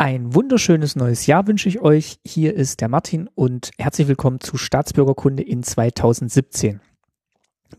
Ein wunderschönes neues Jahr wünsche ich euch. Hier ist der Martin und herzlich willkommen zu Staatsbürgerkunde in 2017.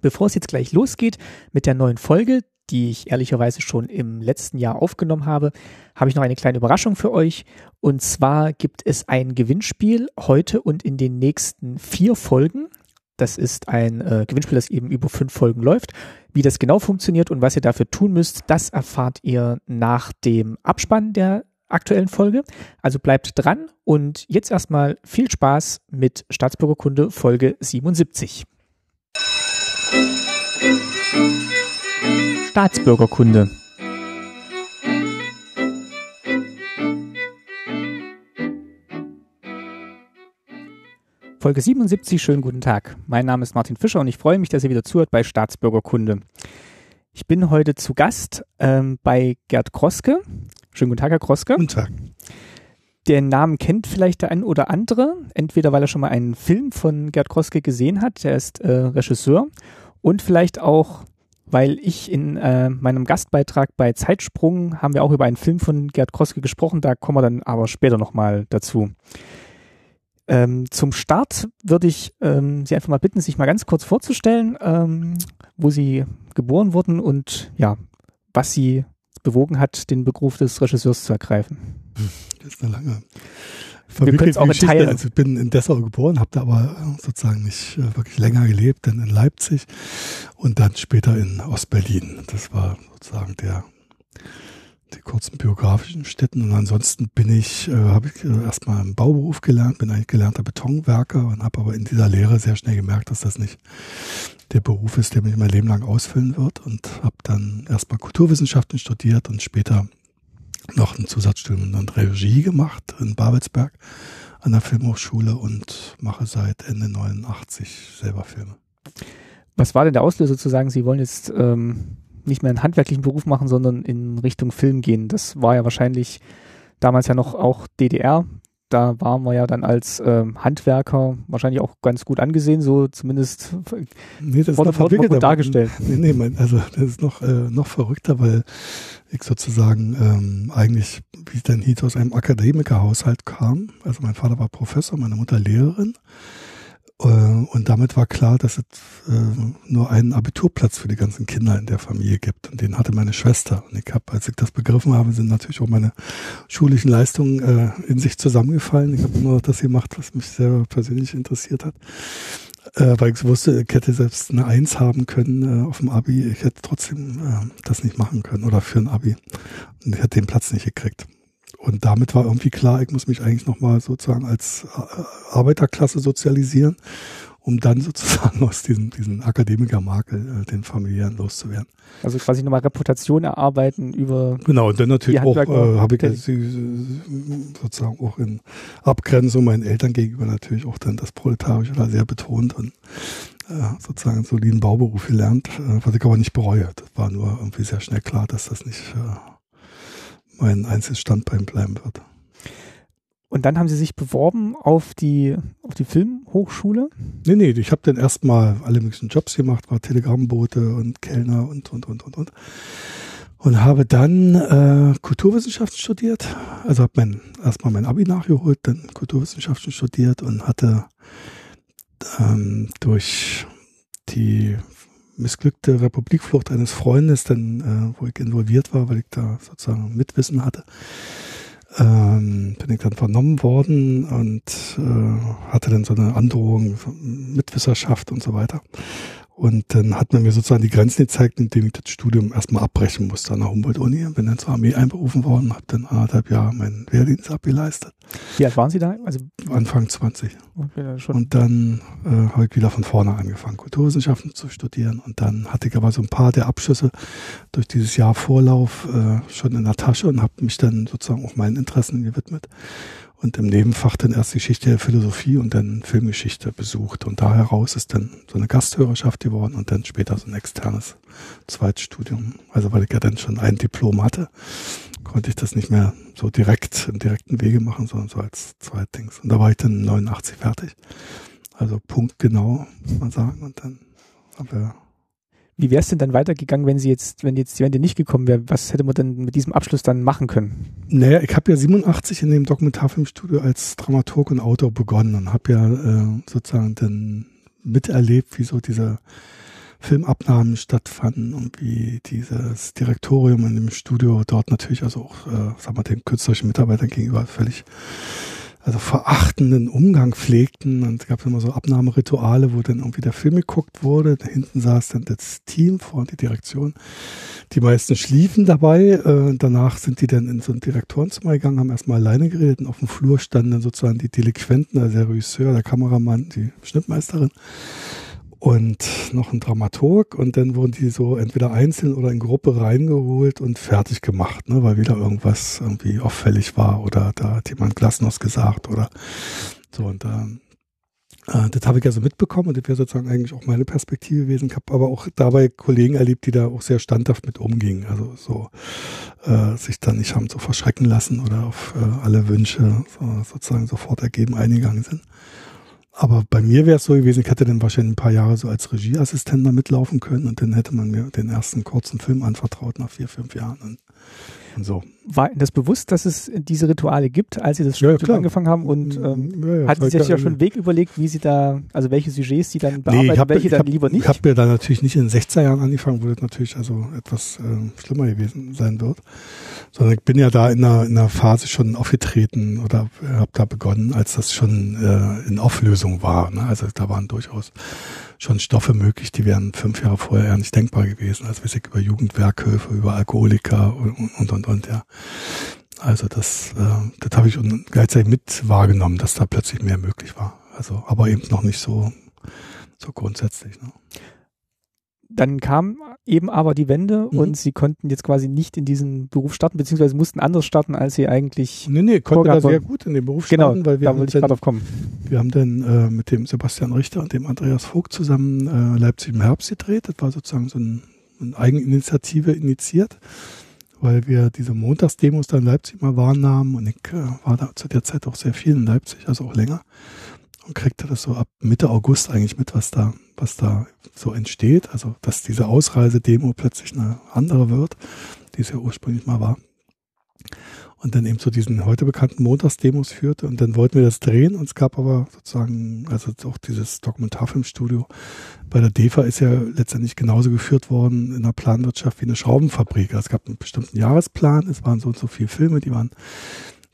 Bevor es jetzt gleich losgeht mit der neuen Folge, die ich ehrlicherweise schon im letzten Jahr aufgenommen habe, habe ich noch eine kleine Überraschung für euch. Und zwar gibt es ein Gewinnspiel heute und in den nächsten vier Folgen. Das ist ein äh, Gewinnspiel, das eben über fünf Folgen läuft. Wie das genau funktioniert und was ihr dafür tun müsst, das erfahrt ihr nach dem Abspann der aktuellen Folge. Also bleibt dran und jetzt erstmal viel Spaß mit Staatsbürgerkunde Folge 77. Staatsbürgerkunde. Folge 77, schönen guten Tag. Mein Name ist Martin Fischer und ich freue mich, dass ihr wieder zuhört bei Staatsbürgerkunde. Ich bin heute zu Gast ähm, bei Gerd Kroske. Schönen guten Tag, Herr Kroske. Guten Tag. Den Namen kennt vielleicht der ein oder andere, entweder weil er schon mal einen Film von Gerd Kroske gesehen hat, der ist äh, Regisseur, und vielleicht auch, weil ich in äh, meinem Gastbeitrag bei Zeitsprung haben wir auch über einen Film von Gerd Kroske gesprochen, da kommen wir dann aber später nochmal dazu. Ähm, zum Start würde ich ähm, Sie einfach mal bitten, sich mal ganz kurz vorzustellen, ähm, wo Sie geboren wurden und ja, was Sie bewogen hat, den Beruf des Regisseurs zu ergreifen. Das ist eine lange es auch Geschichte. teilen. Also ich bin in Dessau geboren, habe da aber sozusagen nicht äh, wirklich länger gelebt, dann in Leipzig und dann später in Ostberlin. Das war sozusagen der die kurzen biografischen Städten und ansonsten bin ich, äh, habe ich äh, erstmal im Bauberuf gelernt, bin eigentlich gelernter Betonwerker und habe aber in dieser Lehre sehr schnell gemerkt, dass das nicht der Beruf ist, der mich mein Leben lang ausfüllen wird und habe dann erstmal Kulturwissenschaften studiert und später noch ein Zusatzstudium in Regie gemacht in Babelsberg an der Filmhochschule und mache seit Ende 89 selber Filme. Was war denn der Auslöser zu sagen, Sie wollen jetzt ähm, nicht mehr einen handwerklichen Beruf machen, sondern in Richtung Film gehen? Das war ja wahrscheinlich damals ja noch auch DDR. Da waren wir ja dann als ähm, Handwerker wahrscheinlich auch ganz gut angesehen, so zumindest Nee, das ist Wurde- noch gut dargestellt. Nee, nee, mein, also das ist noch, äh, noch verrückter, weil ich sozusagen ähm, eigentlich, wie es dann hieß, aus einem Akademikerhaushalt kam. Also mein Vater war Professor, meine Mutter Lehrerin. Äh, und damit war klar, dass es äh, nur einen Abiturplatz für die ganzen Kinder in der Familie gibt. Und den hatte meine Schwester. Und ich habe, als ich das begriffen habe, sind natürlich auch meine schulischen Leistungen äh, in sich zusammengefallen. Ich habe nur noch das gemacht, was mich sehr persönlich interessiert hat. Weil ich wusste, ich hätte selbst eine Eins haben können auf dem Abi. Ich hätte trotzdem das nicht machen können oder für ein Abi. Und ich hätte den Platz nicht gekriegt. Und damit war irgendwie klar, ich muss mich eigentlich nochmal sozusagen als äh, Arbeiterklasse sozialisieren, um dann sozusagen aus diesem, diesem Akademikermakel äh, den familiären loszuwerden. also quasi nochmal Reputation erarbeiten über Genau, und dann natürlich auch, äh, habe ich äh, sozusagen auch in Abgrenzung meinen Eltern gegenüber natürlich auch dann das Proletarische da sehr betont und äh, sozusagen einen soliden Bauberuf gelernt, äh, was ich aber nicht bereue. Das war nur irgendwie sehr schnell klar, dass das nicht äh, mein einziges Standbein bleiben wird. Und dann haben sie sich beworben auf die, auf die Filmhochschule. Nee, nee, ich habe dann erstmal alle möglichen Jobs gemacht, war Telegrammbote und Kellner und, und, und, und, und. Und habe dann äh, Kulturwissenschaften studiert. Also habe mein, erstmal mein Abi nachgeholt, dann Kulturwissenschaften studiert und hatte ähm, durch die missglückte Republikflucht eines Freundes, dann, äh, wo ich involviert war, weil ich da sozusagen Mitwissen hatte, ähm, bin ich dann vernommen worden und äh, hatte dann so eine Androhung von Mitwisserschaft und so weiter. Und dann hat man mir sozusagen die Grenzen gezeigt, indem ich das Studium erstmal abbrechen musste an der Humboldt-Uni. Bin dann zur Armee einberufen worden, habe dann anderthalb Jahre meinen Wehrdienst abgeleistet, Wie alt waren Sie da? Also Anfang 20. okay. Und dann äh, habe ich wieder von vorne angefangen, Kulturwissenschaften zu studieren. Und dann hatte ich aber so ein paar der Abschlüsse durch dieses Jahr Vorlauf äh, schon in der Tasche und habe mich dann sozusagen auch meinen Interessen gewidmet. Und im Nebenfach dann erst Geschichte der Philosophie und dann Filmgeschichte besucht. Und da heraus ist dann so eine Gasthörerschaft geworden und dann später so ein externes Zweitstudium. Also weil ich ja dann schon ein Diplom hatte, konnte ich das nicht mehr so direkt im direkten Wege machen, sondern so als Zweitdings. Und da war ich dann 89 fertig. Also punktgenau, muss man sagen. Und dann haben wir Wie wäre es denn dann weitergegangen, wenn sie jetzt, wenn jetzt die Wende nicht gekommen wäre? Was hätte man denn mit diesem Abschluss dann machen können? Naja, ich habe ja 87 in dem Dokumentarfilmstudio als Dramaturg und Autor begonnen und habe ja äh, sozusagen dann miterlebt, wie so diese Filmabnahmen stattfanden und wie dieses Direktorium in dem Studio dort natürlich also auch, äh, sagen wir, den künstlerischen Mitarbeitern gegenüber völlig also verachtenden Umgang pflegten. Und es gab immer so Abnahmerituale, wo dann irgendwie der Film geguckt wurde. Da hinten saß dann das Team vor die Direktion. Die meisten schliefen dabei. Äh, danach sind die dann in so ein Direktorenzimmer gegangen, haben erstmal alleine geredet. Und auf dem Flur standen dann sozusagen die Delinquenten, also der Regisseur, der Kameramann, die Schnittmeisterin und noch ein Dramaturg und dann wurden die so entweder einzeln oder in Gruppe reingeholt und fertig gemacht, ne, weil wieder irgendwas irgendwie auffällig war oder da hat jemand Glasnost gesagt oder so und da äh, das habe ich also mitbekommen und das wäre sozusagen eigentlich auch meine Perspektive gewesen. Ich habe aber auch dabei Kollegen erlebt, die da auch sehr standhaft mit umgingen. Also so äh, sich dann nicht haben so verschrecken lassen oder auf äh, alle Wünsche so, sozusagen sofort ergeben eingegangen sind. Aber bei mir wäre es so gewesen, ich hätte dann wahrscheinlich ein paar Jahre so als Regieassistent da mitlaufen können und dann hätte man mir den ersten kurzen Film anvertraut nach vier, fünf Jahren. Und so. War Ihnen das bewusst, dass es diese Rituale gibt, als Sie das Studium ja, angefangen haben? Und ähm, ja, ja, hatten Sie sich ja schon einen Weg überlegt, wie Sie da, also welche Sujets Sie dann bearbeiten, nee, hab, welche dann hab, lieber nicht? Ich habe mir da natürlich nicht in den 60er Jahren angefangen, wo das natürlich also etwas äh, schlimmer gewesen sein wird. Sondern ich bin ja da in einer, in einer Phase schon aufgetreten oder habe da begonnen, als das schon äh, in Auflösung war. Ne? Also da waren durchaus schon Stoffe möglich, die wären fünf Jahre vorher ja nicht denkbar gewesen. Also wir sind über Jugendwerkhöfe, über Alkoholiker und, und, und, und ja. Also das, äh, das habe ich gleichzeitig mit wahrgenommen, dass da plötzlich mehr möglich war. Also, aber eben noch nicht so, so grundsätzlich. Ne? Dann kam eben aber die Wende mhm. und sie konnten jetzt quasi nicht in diesen Beruf starten, beziehungsweise mussten anders starten, als sie eigentlich. Nee, nee, konnten da sehr gut in den Beruf genau, starten, weil wir da wollte ich gerade drauf kommen. Wir haben dann äh, mit dem Sebastian Richter und dem Andreas Vogt zusammen äh, Leipzig im Herbst gedreht. Das war sozusagen so ein, eine Eigeninitiative initiiert, weil wir diese Montagsdemos da in Leipzig mal wahrnahmen und ich äh, war da zu der Zeit auch sehr viel in Leipzig, also auch länger und kriegte das so ab Mitte August eigentlich mit, was da, was da so entsteht. Also, dass diese Ausreisedemo plötzlich eine andere wird, die es ja ursprünglich mal war. Und dann eben zu diesen heute bekannten Montagsdemos führte. Und dann wollten wir das drehen. Und es gab aber sozusagen, also auch dieses Dokumentarfilmstudio bei der DEFA ist ja letztendlich genauso geführt worden in der Planwirtschaft wie eine Schraubenfabrik. Also es gab einen bestimmten Jahresplan. Es waren so und so viele Filme, die waren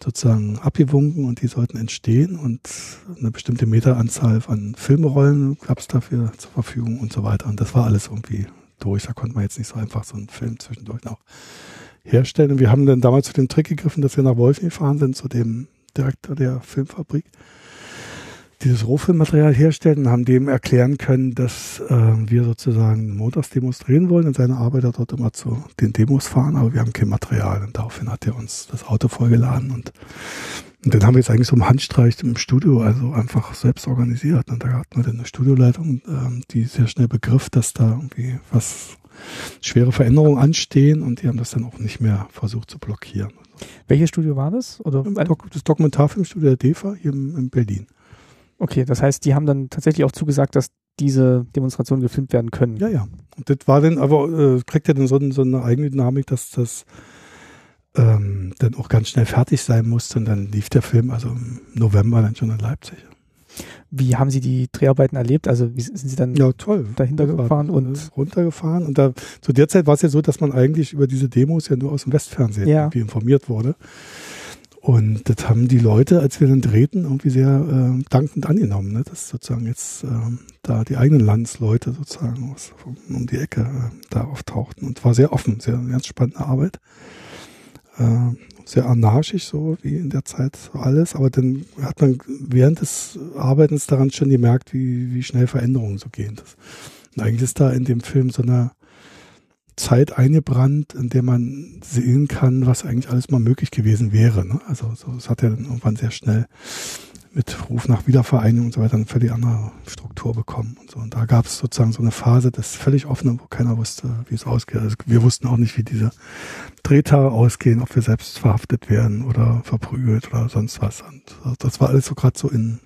sozusagen abgewunken und die sollten entstehen und eine bestimmte Meteranzahl an Filmrollen gab es dafür zur Verfügung und so weiter. Und das war alles irgendwie durch. Da konnte man jetzt nicht so einfach so einen Film zwischendurch noch herstellen. Und wir haben dann damals zu dem Trick gegriffen, dass wir nach Wolfen gefahren sind, zu dem Direktor der Filmfabrik dieses Rohfilmmaterial herstellt und haben dem erklären können, dass äh, wir sozusagen Montagsdemos drehen wollen und seine Arbeiter dort immer zu den Demos fahren, aber wir haben kein Material und daraufhin hat er uns das Auto vollgeladen und, und dann haben wir jetzt eigentlich so einen Handstreich im Studio, also einfach selbst organisiert und da hatten wir dann eine Studioleitung, äh, die sehr schnell begriff, dass da irgendwie was schwere Veränderungen anstehen und die haben das dann auch nicht mehr versucht zu blockieren. Welches Studio war das? Oder das Dokumentarfilmstudio der DEFA hier in Berlin. Okay, das heißt, die haben dann tatsächlich auch zugesagt, dass diese Demonstrationen gefilmt werden können. Ja, ja. Und das war dann, aber äh, kriegt ja dann so, so, eine eigene Dynamik, dass das ähm, dann auch ganz schnell fertig sein musste. Und dann lief der Film also im November dann schon in Leipzig. Wie haben Sie die Dreharbeiten erlebt? Also wie sind Sie dann ja, toll. dahinter gefahren und äh, runtergefahren? Und da zu der Zeit war es ja so, dass man eigentlich über diese Demos ja nur aus dem Westfernsehen ja. irgendwie informiert wurde. Und das haben die Leute, als wir dann drehten, irgendwie sehr äh, dankend angenommen, ne? dass sozusagen jetzt äh, da die eigenen Landsleute sozusagen aus, um, die Ecke äh, da auftauchten. Und war sehr offen, sehr ganz spannende Arbeit. Äh, sehr anarchisch so wie in der Zeit alles, aber dann hat man während des Arbeitens daran schon gemerkt, wie, wie schnell Veränderungen so gehen. Das, und eigentlich ist da in dem Film so eine Zeit eingebrannt, in der man sehen kann, was eigentlich alles mal möglich gewesen wäre. Ne? Also so, es hat ja dann irgendwann sehr schnell mit Ruf nach Wiedervereinigung und so weiter eine völlig andere Struktur bekommen und so. Und da gab es sozusagen so eine Phase des völlig offenen, wo keiner wusste, wie es ausgeht. Also wir wussten auch nicht, wie diese Drehtage ausgehen, ob wir selbst verhaftet werden oder verprügelt oder sonst was. Und das war alles so gerade so in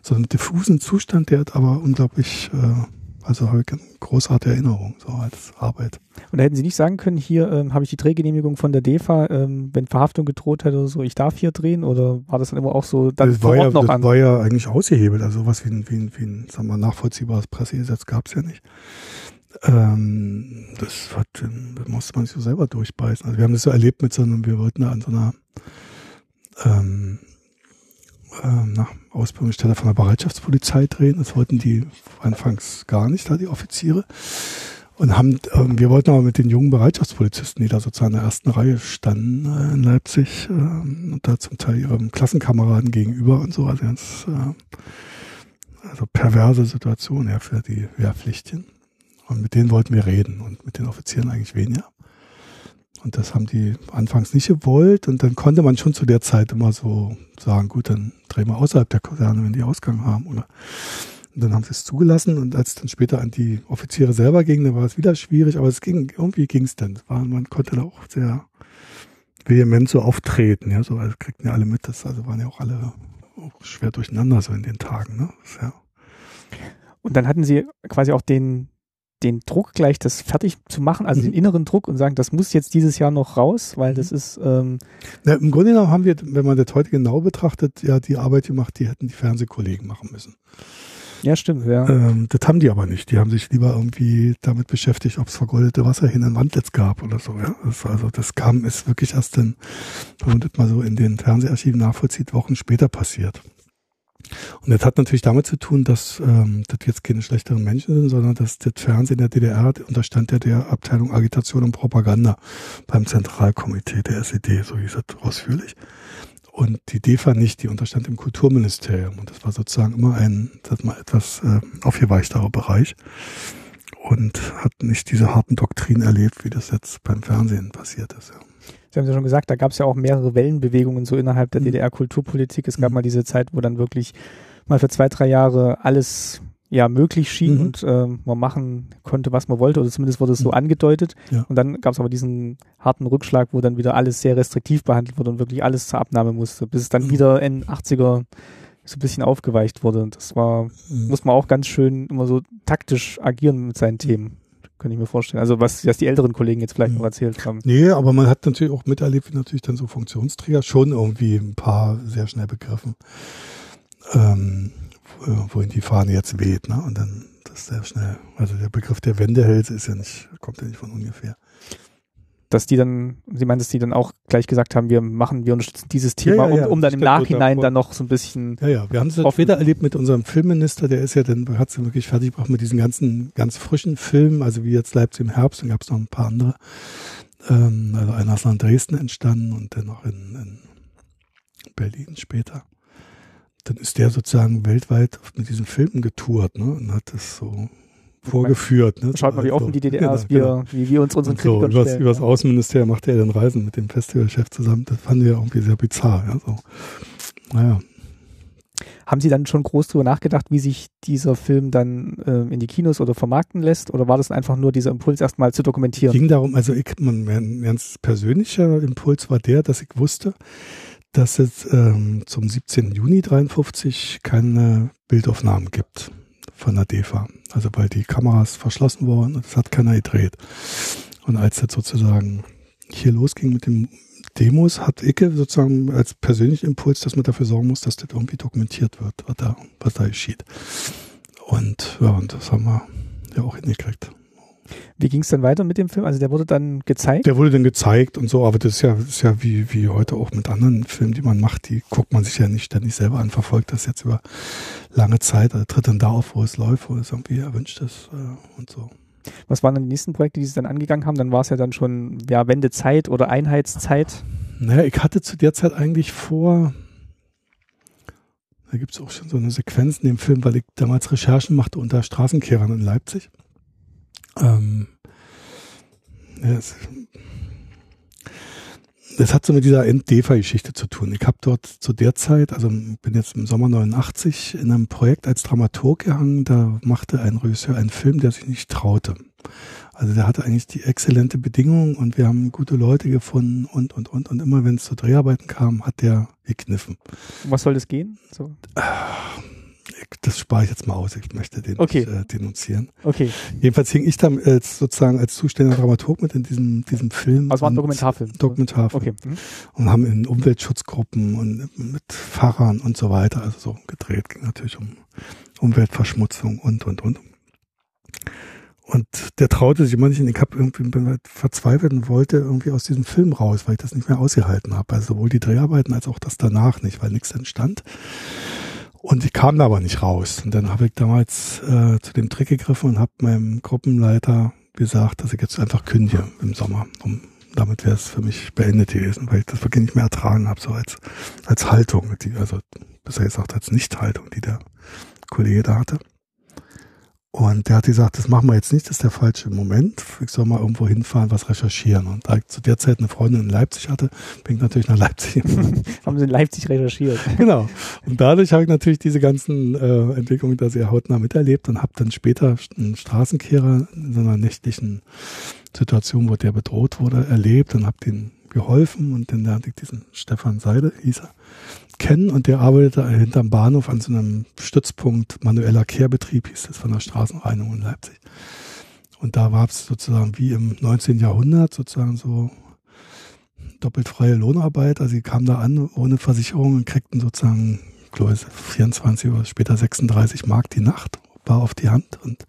so einem diffusen Zustand, der aber unglaublich äh, Also habe ich eine großartige Erinnerung, so als Arbeit. Und da hätten Sie nicht sagen können, hier ähm, habe ich die Drehgenehmigung von der DEFA, ähm, wenn Verhaftung gedroht hätte oder so, ich darf hier drehen? Oder war das dann immer auch so dann das vor war Ort ja, noch das an? war ja eigentlich ausgehebelt. Also was wie ein, wie ein, wie ein sagen wir, nachvollziehbares Pressegesetz gab es ja nicht. Ähm, das, hat, das musste man sich so selber durchbeißen. Also wir haben das so erlebt mit so einem, wir wollten da an so einer ähm, ähm, nach Ausbildungsstelle von der Bereitschaftspolizei drehen. Das wollten die anfangs gar nicht, da die Offiziere. Und haben, ähm, wir wollten aber mit den jungen Bereitschaftspolizisten, die da sozusagen in der ersten Reihe standen äh, in Leipzig, ähm, und da zum Teil ihrem Klassenkameraden gegenüber und so, also ganz äh, also perverse Situation ja für die Wehrpflichtchen. Und mit denen wollten wir reden und mit den Offizieren eigentlich weniger. Und das haben die anfangs nicht gewollt. Und dann konnte man schon zu der Zeit immer so sagen, gut, dann drehen wir außerhalb der Kaserne, wenn die Ausgang haben. Oder und dann haben sie es zugelassen. Und als es dann später an die Offiziere selber ging, dann war es wieder schwierig. Aber es ging, irgendwie ging es dann. War, man konnte da auch sehr vehement so auftreten. Ja, so also kriegten ja alle mit. Das also waren ja auch alle schwer durcheinander so in den Tagen. Ne? Ja Und dann hatten Sie quasi auch den, den Druck gleich, das fertig zu machen, also Mhm. den inneren Druck und sagen, das muss jetzt dieses Jahr noch raus, weil das ist, ähm, Na, Im Grunde genommen haben wir, wenn man das heute genau betrachtet, ja die Arbeit gemacht, die hätten die Fernsehkollegen machen müssen. ja stimmt, ja. Ähm, das haben die aber nicht. Die haben sich lieber irgendwie damit beschäftigt, ob es vergoldete Wasserhähne in Wandlitz gab oder so. Ja? Das, also das kam, ist wirklich erst dann, wenn man das mal so in den Fernseharchiven nachvollzieht, Wochen später passiert. Und das hat natürlich damit zu tun, dass ähm, das jetzt keine schlechteren Menschen sind, sondern dass das Fernsehen der DDR unterstand ja der Abteilung Agitation und Propaganda beim Zentralkomitee der SED, so hieß es ausführlich. Und die DEFA nicht, die unterstand im Kulturministerium. Und das war sozusagen immer ein, sag mal, etwas äh, aufgeweichtarer Bereich und hat nicht diese harten Doktrinen erlebt, wie das jetzt beim Fernsehen passiert ist. Ja. Sie haben ja schon gesagt, da gab es ja auch mehrere Wellenbewegungen so innerhalb der Mhm. DDR-Kulturpolitik. Es gab Mhm. mal diese Zeit, wo dann wirklich mal für zwei, drei Jahre alles ja möglich schien Mhm. und ähm, man machen konnte, was man wollte, oder zumindest wurde es so Mhm. angedeutet. Ja. Und dann gab es aber diesen harten Rückschlag, wo dann wieder alles sehr restriktiv behandelt wurde und wirklich alles zur Abnahme musste, bis es dann Mhm. wieder in 80er so ein bisschen aufgeweicht wurde. Und das war, muss man auch ganz schön immer so taktisch agieren mit seinen Themen. Könnte ich mir vorstellen. Also was, was die älteren Kollegen jetzt vielleicht Mhm. noch erzählt haben. Nee, aber man hat natürlich auch miterlebt, wie natürlich dann so Funktionsträger schon irgendwie ein paar sehr schnell begriffen, ähm, wo- wohin die Fahne jetzt weht, ne? Und dann das sehr schnell. Also der Begriff der Wendehälse ist ja nicht, kommt ja nicht von ungefähr. Dass die dann, Sie meinen, dass die dann auch gleich gesagt haben, wir machen, wir unterstützen dieses Thema, ja, ja, um, um dann im Nachhinein dann noch so ein bisschen, Ja, ja, wir haben es später erlebt mit unserem Filmminister, der ist ja dann, hat es wirklich fertig gebracht mit diesen ganzen, ganz frischen Filmen, also wie jetzt Leipzig im Herbst, dann gab es noch ein paar andere. Ähm, also einer ist in Dresden entstanden und dann noch in, in Berlin später. Dann ist der sozusagen weltweit mit diesen Filmen getourt, ne? Und hat das so vorgeführt. Ne? schaut mal, wie Also, offen die DDR ist, genau, genau. wir, wie wir uns unseren Und so, Kritikern übers, übers Außenministerium machte er dann Reisen mit dem Festivalchef zusammen. Das fanden wir irgendwie sehr bizarr. Ja, so. Naja. Haben Sie dann schon groß drüber nachgedacht, wie sich dieser Film dann ähm, in die Kinos oder vermarkten lässt? Oder war das einfach nur dieser Impuls, erstmal zu dokumentieren? ging darum, also ich, mein, mein ganz persönlicher Impuls war der, dass ich wusste, dass es ähm, zum 17. Juni 53 keine Bildaufnahmen gibt von der DEFA. Also weil die Kameras verschlossen wurden und es hat keiner gedreht. Und als das sozusagen hier losging mit dem Demos, hat Icke sozusagen als persönlichen Impuls, dass man dafür sorgen muss, dass das irgendwie dokumentiert wird, was da, was da geschieht. Und ja, und das haben wir ja auch hingekriegt. Wie ging es dann weiter mit dem Film? Also der wurde dann gezeigt. Der wurde dann gezeigt und so, aber das ist ja, das ist ja wie, wie heute auch mit anderen Filmen, die man macht, die guckt man sich ja nicht ständig selber an, verfolgt das jetzt über lange Zeit, also tritt dann da auf, wo es läuft, wo es irgendwie erwünscht ist äh, und so. Was waren dann die nächsten Projekte, die Sie dann angegangen haben? Dann war es ja dann schon ja, Wendezeit oder Einheitszeit. Naja, ich hatte zu der Zeit eigentlich vor, da gibt es auch schon so eine Sequenz in dem Film, weil ich damals Recherchen machte unter Straßenkehrern in Leipzig. Ähm, ja, es, das hat so mit dieser End-DEFA-Geschichte zu tun. Ich habe dort zu der Zeit, also bin jetzt im Sommer 89 in einem Projekt als Dramaturg gehangen, da machte ein Regisseur einen Film, der sich nicht traute. Also der hatte eigentlich die exzellente Bedingungen und wir haben gute Leute gefunden und, und, und. Und immer wenn es zu Dreharbeiten kam, hat der gekniffen. Um was soll das gehen? So. Das spare ich jetzt mal aus. Ich möchte den okay. nicht, äh, denunzieren. Okay. Jedenfalls hing ich dann als, sozusagen als zuständiger Dramaturg mit in diesem, diesem Film. Also war ein Dokumentarfilm. Dokumentarfilm. Okay. Mhm. Und haben in Umweltschutzgruppen und mit Fahrern und so weiter, also so gedreht. Ging natürlich um Umweltverschmutzung und, und, und. Und der traute sich immer nicht und ich habe irgendwie bin verzweifelt und wollte irgendwie aus diesem Film raus, weil ich das nicht mehr ausgehalten habe. Also sowohl die Dreharbeiten als auch das danach nicht, weil nichts entstand. Und ich kam da aber nicht raus. Und dann habe ich damals äh, zu dem Trick gegriffen und habe meinem Gruppenleiter gesagt, dass ich jetzt einfach kündige im Sommer. Um, damit wäre es für mich beendet gewesen, weil ich das wirklich nicht mehr ertragen habe, so als, als Haltung, die, also besser gesagt als Nichthaltung, die der Kollege da hatte. Und der hat gesagt, das machen wir jetzt nicht, das ist der falsche Moment. Ich soll mal irgendwo hinfahren, was recherchieren. Und da ich zu der Zeit eine Freundin in Leipzig hatte, bin ich natürlich nach Leipzig. Haben Sie in Leipzig recherchiert? genau. Und dadurch habe ich natürlich diese ganzen äh, Entwicklungen da sehr hautnah miterlebt und habe dann später einen Straßenkehrer in so einer nächtlichen Situation, wo der bedroht wurde, erlebt und habe den geholfen und dann lernte ich diesen Stefan Seide, hieß er, kennen und der arbeitete hinterm Bahnhof an so einem Stützpunkt manueller Kehrbetrieb, hieß das von der Straßenreinigung in Leipzig. Und da war es sozusagen wie im 19. Jahrhundert sozusagen so doppelt freie Lohnarbeit. Also sie kamen da an ohne Versicherung und kriegten sozusagen, glaube ich, 24 oder später 36 Mark die Nacht, war auf die Hand und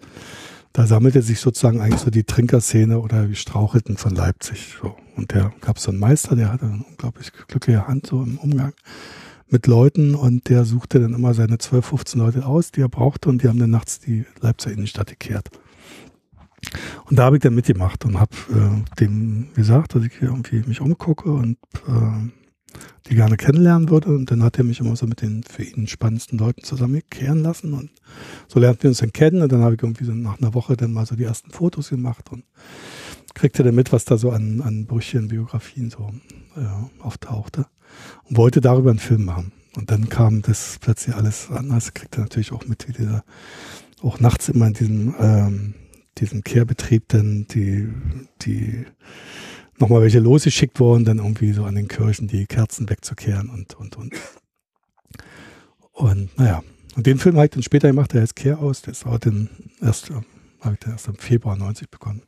da sammelte sich sozusagen eigentlich so die Trinkerszene oder die Strauchelten von Leipzig. So. Und der gab so einen Meister, der hatte eine unglaublich glückliche Hand so im Umgang mit Leuten und der suchte dann immer seine 12, 15 Leute aus, die er brauchte und die haben dann nachts die Leipziger Innenstadt gekehrt. Und da habe ich dann mitgemacht und habe äh, dem gesagt, dass ich hier irgendwie mich umgucke und äh, die gerne kennenlernen würde. Und dann hat er mich immer so mit den für ihn spannendsten Leuten zusammenkehren lassen. Und so lernten wir uns dann kennen. Und dann habe ich irgendwie so nach einer Woche dann mal so die ersten Fotos gemacht und kriegte dann mit, was da so an, an Brüchen, Biografien so äh, auftauchte. Und wollte darüber einen Film machen. Und dann kam das plötzlich alles anders. Kriegte natürlich auch mit, wie dieser auch nachts immer in diesem, ähm, diesem Kehrbetrieb dann die, die nochmal welche losgeschickt wurden, dann irgendwie so an den Kirchen die Kerzen wegzukehren und, und, und. Und naja, und den Film habe ich dann später gemacht, der heißt Kehr aus, der ist auch den erst, habe ich den erst im Februar 90 begonnen.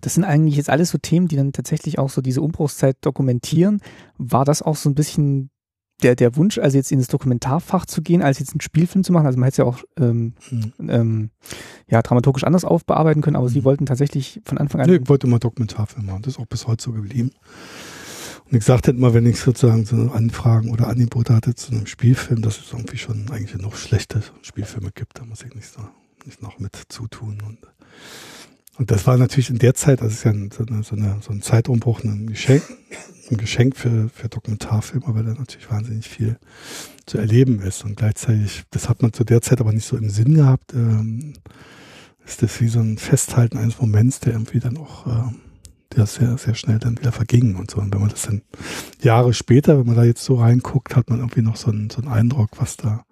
Das sind eigentlich jetzt alles so Themen, die dann tatsächlich auch so diese Umbruchszeit dokumentieren. War das auch so ein bisschen der, der Wunsch, also jetzt in das Dokumentarfach zu gehen, als jetzt einen Spielfilm zu machen? Also man hätte es ja auch ähm, mhm. ähm, ja, dramaturgisch anders aufbearbeiten können, aber mhm. Sie wollten tatsächlich von Anfang an. Nee, ich wollte immer Dokumentarfilm machen. Das ist auch bis heute so geblieben. Und ich sagte immer, wenn ich sozusagen so Anfragen oder Angebote hatte zu einem Spielfilm, dass es irgendwie schon eigentlich noch schlechte Spielfilme gibt, da muss ich nicht, so, nicht noch mit zutun. Und und das war natürlich in der Zeit, das ist ja so, eine, so, eine, so ein Zeitumbruch, ein Geschenk, ein Geschenk für, für Dokumentarfilme, weil da natürlich wahnsinnig viel zu erleben ist. Und gleichzeitig, das hat man zu der Zeit aber nicht so im Sinn gehabt, ähm, ist das wie so ein Festhalten eines Moments, der irgendwie dann auch, äh, der sehr, sehr schnell dann wieder verging und so. Und wenn man das dann Jahre später, wenn man da jetzt so reinguckt, hat man irgendwie noch so einen, so einen Eindruck, was da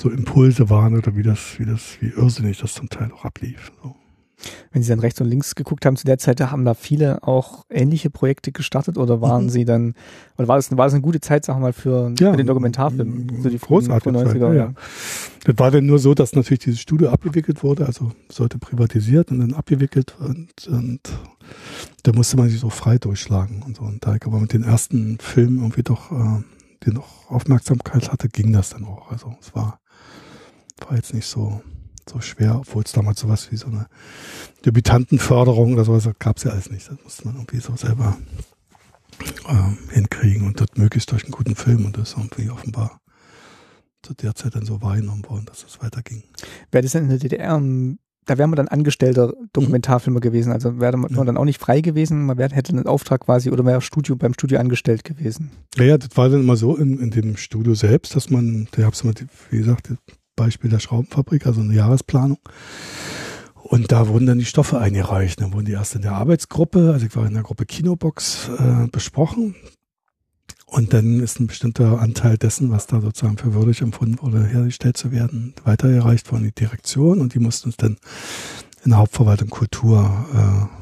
so Impulse waren oder wie das, wie das, wie irrsinnig das zum Teil auch ablief. So wenn Sie dann rechts und links geguckt haben, zu der Zeit haben da viele auch ähnliche Projekte gestartet oder waren mhm. Sie dann, oder war das, war das eine gute Zeit, sagen wir mal, für, ja, für den Dokumentarfilm? So die großartige 90er, Zeit, ja. ja. Das war dann nur so, dass natürlich dieses Studio abgewickelt wurde, also sollte privatisiert und dann abgewickelt und, und da musste man sich so frei durchschlagen und so. Und da ich aber mit den ersten Filmen irgendwie doch, äh, die noch Aufmerksamkeit hatte, ging das dann auch. Also es war, war jetzt nicht so, so schwer, obwohl es damals sowas wie so eine Debütantenförderung oder sowas gab es ja alles nicht. Das musste man irgendwie so selber äh, hinkriegen und das möglichst durch einen guten Film und das ist irgendwie offenbar zu der Zeit dann so wahrgenommen worden, dass es das weiterging. Wäre das denn in der DDR, ähm, da wäre man dann angestellter Dokumentarfilmer mhm. gewesen, also wäre man ja. dann auch nicht frei gewesen, man wär, hätte einen Auftrag quasi oder wäre Studio beim Studio angestellt gewesen. Ja, ja, das war dann immer so in, in dem Studio selbst, dass man, da gab es immer, wie gesagt, Beispiel der Schraubenfabrik, also eine Jahresplanung. Und da wurden dann die Stoffe eingereicht. Dann wurden die erst in der Arbeitsgruppe, also ich war in der Gruppe Kinobox, äh, besprochen. Und dann ist ein bestimmter Anteil dessen, was da sozusagen für würdig empfunden wurde, hergestellt zu werden, weitergereicht worden in die Direktion und die mussten es dann in der Hauptverwaltung Kultur äh,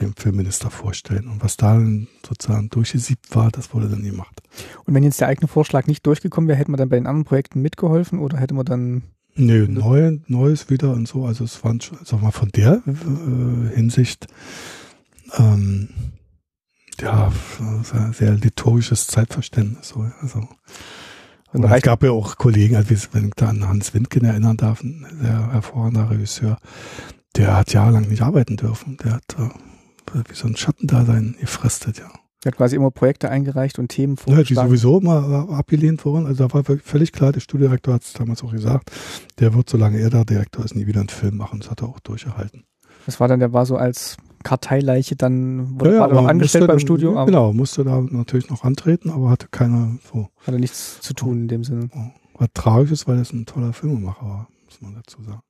dem Filmminister vorstellen. Und was da sozusagen durchgesiebt war, das wurde dann gemacht. Und wenn jetzt der eigene Vorschlag nicht durchgekommen wäre, hätte man dann bei den anderen Projekten mitgeholfen oder hätte man dann Nö, neu, neues wieder und so. Also es waren, sag mal, von der äh, Hinsicht ähm, ja, sehr liturgisches Zeitverständnis. So, also. Und es gab ja auch Kollegen, also wenn ich da an Hans Windgen erinnern darf, ein sehr hervorragender Regisseur, der hat jahrelang nicht arbeiten dürfen. Der hat äh, wie so ein Schattendasein gefristet, ja. Der hat quasi immer Projekte eingereicht und Themen vorgeschlagen. Ja, die sowieso immer abgelehnt wurden. Also da war völlig klar, der Studiodirektor hat es damals auch gesagt, der wird, solange er da Direktor ist, nie wieder einen Film machen. Das hat er auch durchgehalten. Das war dann, der war so als Karteileiche dann, wurde ja, ja, noch angestellt beim Studio. Aber genau, musste da natürlich noch antreten, aber hatte keiner so. Hatte nichts zu tun in dem Sinne. Was tragisch ist, weil das ein toller Filmemacher war, muss man dazu sagen.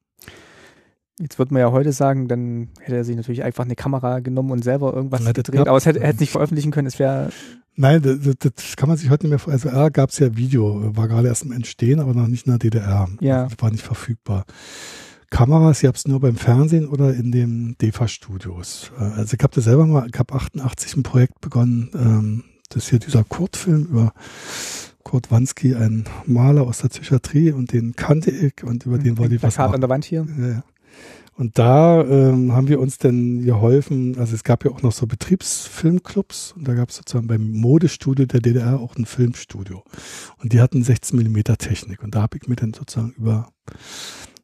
Jetzt würde man ja heute sagen, dann hätte er sich natürlich einfach eine Kamera genommen und selber irgendwas ja, gedreht, aber es hätte, er hätte nicht veröffentlichen können, es wäre. Nein, das, das, kann man sich heute nicht mehr vorstellen. Also, gab es ja Video, war gerade erst im Entstehen, aber noch nicht in der DDR. Ja. Also, war nicht verfügbar. Kameras, ihr habt es nur beim Fernsehen oder in den DEFA-Studios. Äh, also ich habe das selber mal, ich habe 88 ein Projekt begonnen, ähm, das ist hier dieser Kurtfilm über Kurt Wansky, ein Maler aus der Psychiatrie und den kannte ich und über den wollte ich was machen. an der Wand hier. Ja, ja. Und da ähm, haben wir uns dann geholfen, also es gab ja auch noch so Betriebsfilmclubs und da gab es sozusagen beim Modestudio der DDR auch ein Filmstudio. Und die hatten 16 Millimeter Technik und da habe ich mir dann sozusagen über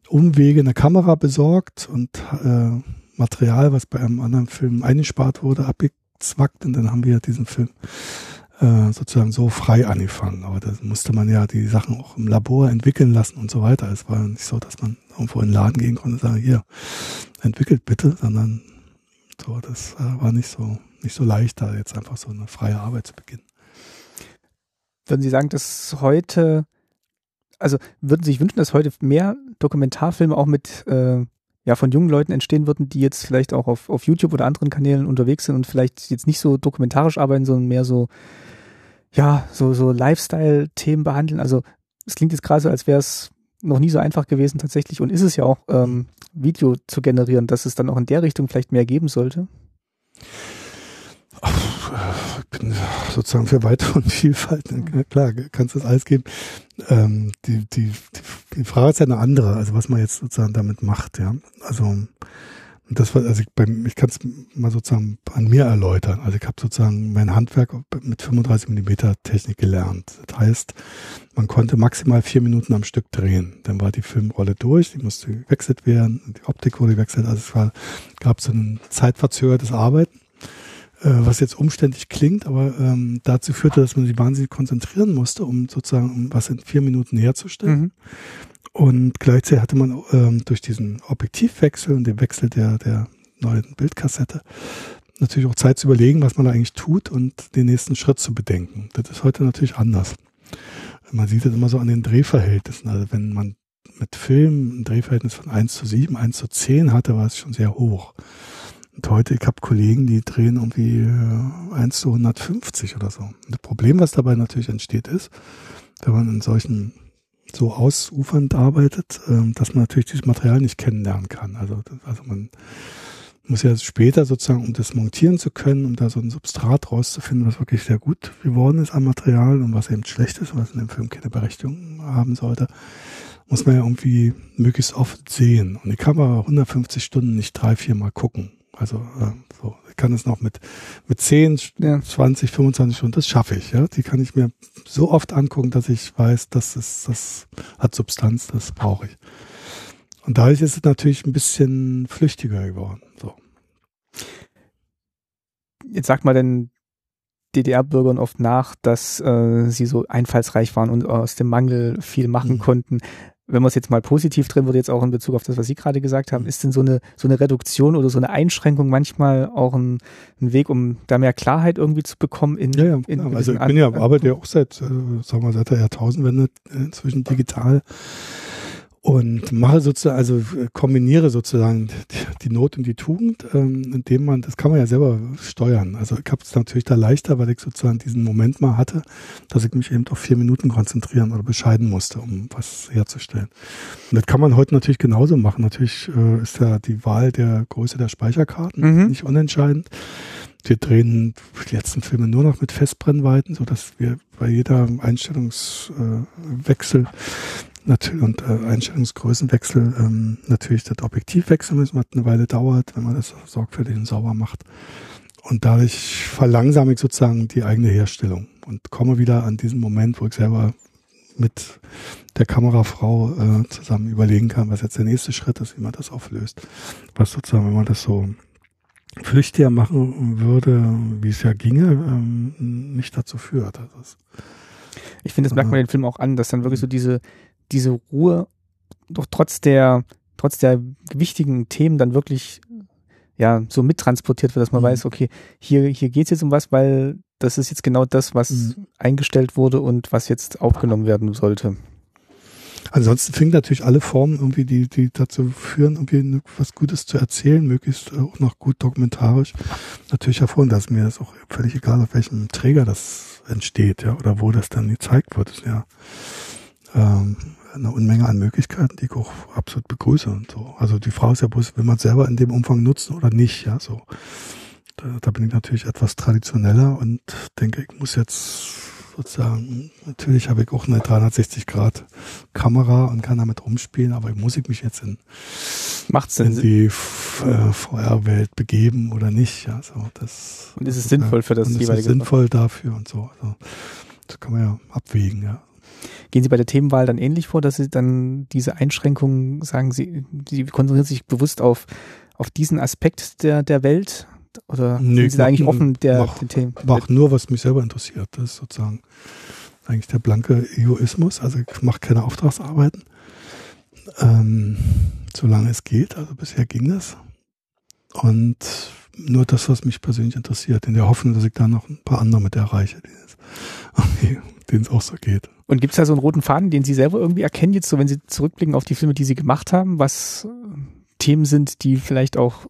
Umwege eine Kamera besorgt und äh, Material, was bei einem anderen Film eingespart wurde, abgezwackt und dann haben wir diesen Film äh, sozusagen so frei angefangen. Aber da musste man ja die Sachen auch im Labor entwickeln lassen und so weiter. Es war nicht so, dass man irgendwo in den Laden gehen konnte und sagen, hier, entwickelt bitte, sondern so, das äh, war nicht so, nicht so leicht, da jetzt einfach so eine freie Arbeit zu beginnen. Würden Sie sagen, dass heute, also würden Sie sich wünschen, dass heute mehr Dokumentarfilme auch mit äh, ja, von jungen Leuten entstehen würden, die jetzt vielleicht auch auf, auf YouTube oder anderen Kanälen unterwegs sind und vielleicht jetzt nicht so dokumentarisch arbeiten, sondern mehr so, ja, so, so Lifestyle-Themen behandeln. Also es klingt jetzt gerade so, als wäre es noch nie so einfach gewesen tatsächlich und ist es ja auch, ähm, Video zu generieren, dass es dann auch in der Richtung vielleicht mehr geben sollte? Ich bin sozusagen für Weitere und Vielfalt. Ne? Klar, kannst das alles geben. Ähm, die, die, die Frage ist ja eine andere, also was man jetzt sozusagen damit macht, ja. Also das war, also ich, beim, ich kann es mal sozusagen an mir erläutern. Also ich habe sozusagen mein Handwerk mit 35 Millimeter Technik gelernt. Das heißt, man konnte maximal vier Minuten am Stück drehen. Dann war die Filmrolle durch, die musste gewechselt werden, die Optik wurde gewechselt. Also es war, gab so ein zeitverzögertes Arbeiten, was jetzt umständlich klingt, aber ähm, dazu führte, dass man sich wahnsinnig konzentrieren musste, um sozusagen um was in vier Minuten herzustellen. Mhm. Und gleichzeitig hatte man ähm, durch diesen Objektivwechsel und den Wechsel der, der neuen Bildkassette natürlich auch Zeit zu überlegen, was man da eigentlich tut und den nächsten Schritt zu bedenken. Das ist heute natürlich anders. Man sieht das immer so an den Drehverhältnissen. Also wenn man mit Film ein Drehverhältnis von 1 zu 7, 1 zu 10 hatte, war es schon sehr hoch. Und heute, ich habe Kollegen, die drehen irgendwie 1 äh, zu 150 oder so. Und das Problem, was dabei natürlich entsteht, ist, wenn man in solchen so ausufernd arbeitet, ähm, dass man natürlich dieses Material nicht kennenlernen kann. Also, also man muss ja später sozusagen, um das montieren zu können, um da so ein Substrat rauszufinden, was wirklich sehr gut geworden ist am Material und was eben schlecht ist, was in dem Film keine Berechtigung haben sollte, muss man ja irgendwie möglichst oft sehen. Und die kann man 150 Stunden nicht drei, vier Mal gucken. Also äh, so, ich kann es noch mit mit 10, ja. 20, 25 Stunden, das schaffe ich. Ja, die kann ich mir so oft angucken, dass ich weiß, dass es das hat Substanz, das brauche ich. Und dadurch ist es natürlich ein bisschen flüchtiger geworden. So. Jetzt sagt mal denn DDR-Bürgern oft nach, dass äh, sie so einfallsreich waren und aus dem Mangel viel machen mhm. konnten wenn man es jetzt mal positiv drin würde, jetzt auch in Bezug auf das, was Sie gerade gesagt haben, ist denn so eine, so eine Reduktion oder so eine Einschränkung manchmal auch ein, ein Weg, um da mehr Klarheit irgendwie zu bekommen? In, ja, ja, in, in also ich bin ja, arbeite ja auch seit, äh, sagen wir, seit der Jahrtausendwende inzwischen digital. Und mache sozusagen, also äh, kombiniere sozusagen die, die Not und die Tugend, ähm, indem man, das kann man ja selber steuern. Also ich habe es natürlich da leichter, weil ich sozusagen diesen Moment mal hatte, dass ich mich eben auf vier Minuten konzentrieren oder bescheiden musste, um was herzustellen. Und das kann man heute natürlich genauso machen. Natürlich äh, ist ja die Wahl der Größe der Speicherkarten mhm. nicht unentscheidend. Wir drehen die letzten Filme nur noch mit Festbrennweiten, so dass wir bei jeder Einstellungswechsel natürlich und äh, Einstellungsgrößenwechsel ähm, natürlich das Objektiv wechseln müssen, was eine Weile dauert, wenn man das sorgfältig und sauber macht. Und dadurch verlangsame ich sozusagen die eigene Herstellung und komme wieder an diesen Moment, wo ich selber mit der Kamerafrau äh, zusammen überlegen kann, was jetzt der nächste Schritt ist, wie man das auflöst. Was sozusagen, wenn man das so flüchtiger machen würde, wie es ja ginge, ähm, nicht dazu führt. Also ich finde, das merkt man den Film auch an, dass dann wirklich so diese, diese Ruhe doch trotz der, trotz der wichtigen Themen dann wirklich ja so mittransportiert wird, dass man mhm. weiß, okay, hier, hier geht's jetzt um was, weil das ist jetzt genau das, was mhm. eingestellt wurde und was jetzt aufgenommen werden sollte. Ansonsten fing natürlich alle Formen irgendwie, die, die dazu führen, irgendwie was Gutes zu erzählen, möglichst auch noch gut dokumentarisch, natürlich hervor. Und das ist mir das auch völlig egal, auf welchem Träger das entsteht, ja, oder wo das dann gezeigt wird. Ist ja ähm, eine Unmenge an Möglichkeiten, die ich auch absolut begrüße und so. Also die Frage ist ja bloß, will man es selber in dem Umfang nutzen oder nicht, ja, so. Da, da bin ich natürlich etwas traditioneller und denke, ich muss jetzt sozusagen, natürlich habe ich auch eine 360 Grad Kamera und kann damit rumspielen, aber muss ich mich jetzt in, Macht's denn in die äh, VR-Welt begeben oder nicht? Ja, so, das, und ist es sinnvoll für das jeweilige? Ist es sinnvoll dafür und so. Also, das kann man ja abwägen, ja. Gehen Sie bei der Themenwahl dann ähnlich vor, dass Sie dann diese Einschränkungen sagen, Sie, Sie konzentrieren sich bewusst auf, auf diesen Aspekt der, der Welt? Oder nee, sind Sie da eigentlich offen der, mach, den Themen? Mach nur, was mich selber interessiert. Das ist sozusagen eigentlich der blanke Egoismus. Also ich mache keine Auftragsarbeiten. Ähm, solange es geht. Also bisher ging das. Und nur das, was mich persönlich interessiert, in der Hoffnung, dass ich da noch ein paar andere mit erreiche, denen es auch so geht. Und gibt es da so einen roten Faden, den Sie selber irgendwie erkennen, jetzt so, wenn Sie zurückblicken auf die Filme, die Sie gemacht haben, was äh, Themen sind, die vielleicht auch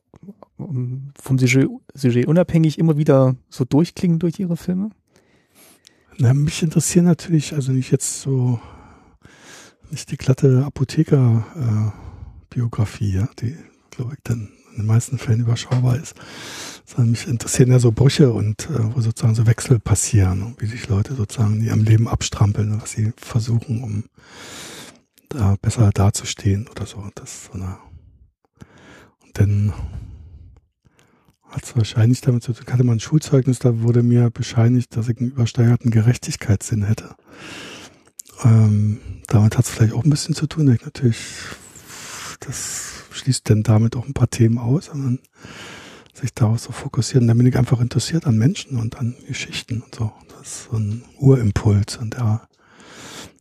vom Sujet, Sujet unabhängig immer wieder so durchklingen durch Ihre Filme? Na, mich interessieren natürlich, also nicht jetzt so, nicht die glatte Apotheker-Biografie, äh, ja, die, glaube ich, dann in den meisten Fällen überschaubar ist, sondern mich interessieren ja so Brüche und äh, wo sozusagen so Wechsel passieren und wie sich Leute sozusagen in ihrem Leben abstrampeln, was sie versuchen, um da besser dazustehen oder so. Das so eine und dann hat es wahrscheinlich damit zu tun, hatte man ein Schulzeugnis, da wurde mir bescheinigt, dass ich einen übersteigerten Gerechtigkeitssinn hätte. Ähm, damit hat es vielleicht auch ein bisschen zu tun, dass ich natürlich das schließt denn damit auch ein paar Themen aus, sondern sich darauf so fokussieren. Dann bin ich einfach interessiert an Menschen und an Geschichten und so. Das ist so ein Urimpuls und der,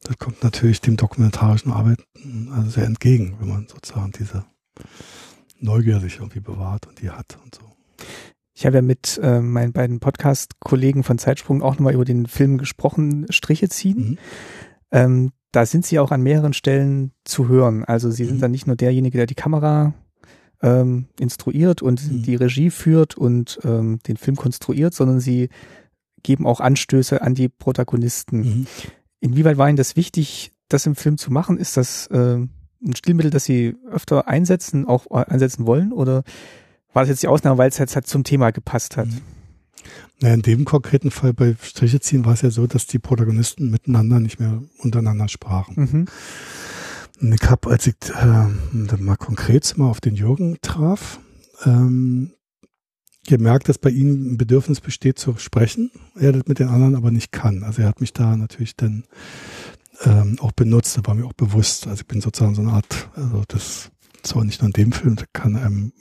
das kommt natürlich dem dokumentarischen Arbeiten also sehr entgegen, wenn man sozusagen diese Neugier sich irgendwie bewahrt und die hat und so. Ich habe ja mit äh, meinen beiden Podcast-Kollegen von Zeitsprung auch nochmal über den Film gesprochen, Striche ziehen. Mhm. Ähm, da sind sie auch an mehreren Stellen zu hören. Also sie sind mhm. dann nicht nur derjenige, der die Kamera ähm, instruiert und mhm. die Regie führt und ähm, den Film konstruiert, sondern sie geben auch Anstöße an die Protagonisten. Mhm. Inwieweit war Ihnen das wichtig, das im Film zu machen? Ist das äh, ein Stilmittel, das Sie öfter einsetzen, auch einsetzen wollen? Oder war das jetzt die Ausnahme, weil es jetzt halt zum Thema gepasst hat? Mhm. Na, in dem konkreten Fall bei Striche ziehen war es ja so, dass die Protagonisten miteinander nicht mehr untereinander sprachen. Mhm. Ich habe, als ich äh, mal konkret mal auf den Jürgen traf, ähm, gemerkt, dass bei ihm ein Bedürfnis besteht zu sprechen, er das mit den anderen aber nicht kann. Also er hat mich da natürlich dann ähm, auch benutzt, das war mir auch bewusst. Also ich bin sozusagen so eine Art, also das zwar nicht nur in dem Film, das kann einem,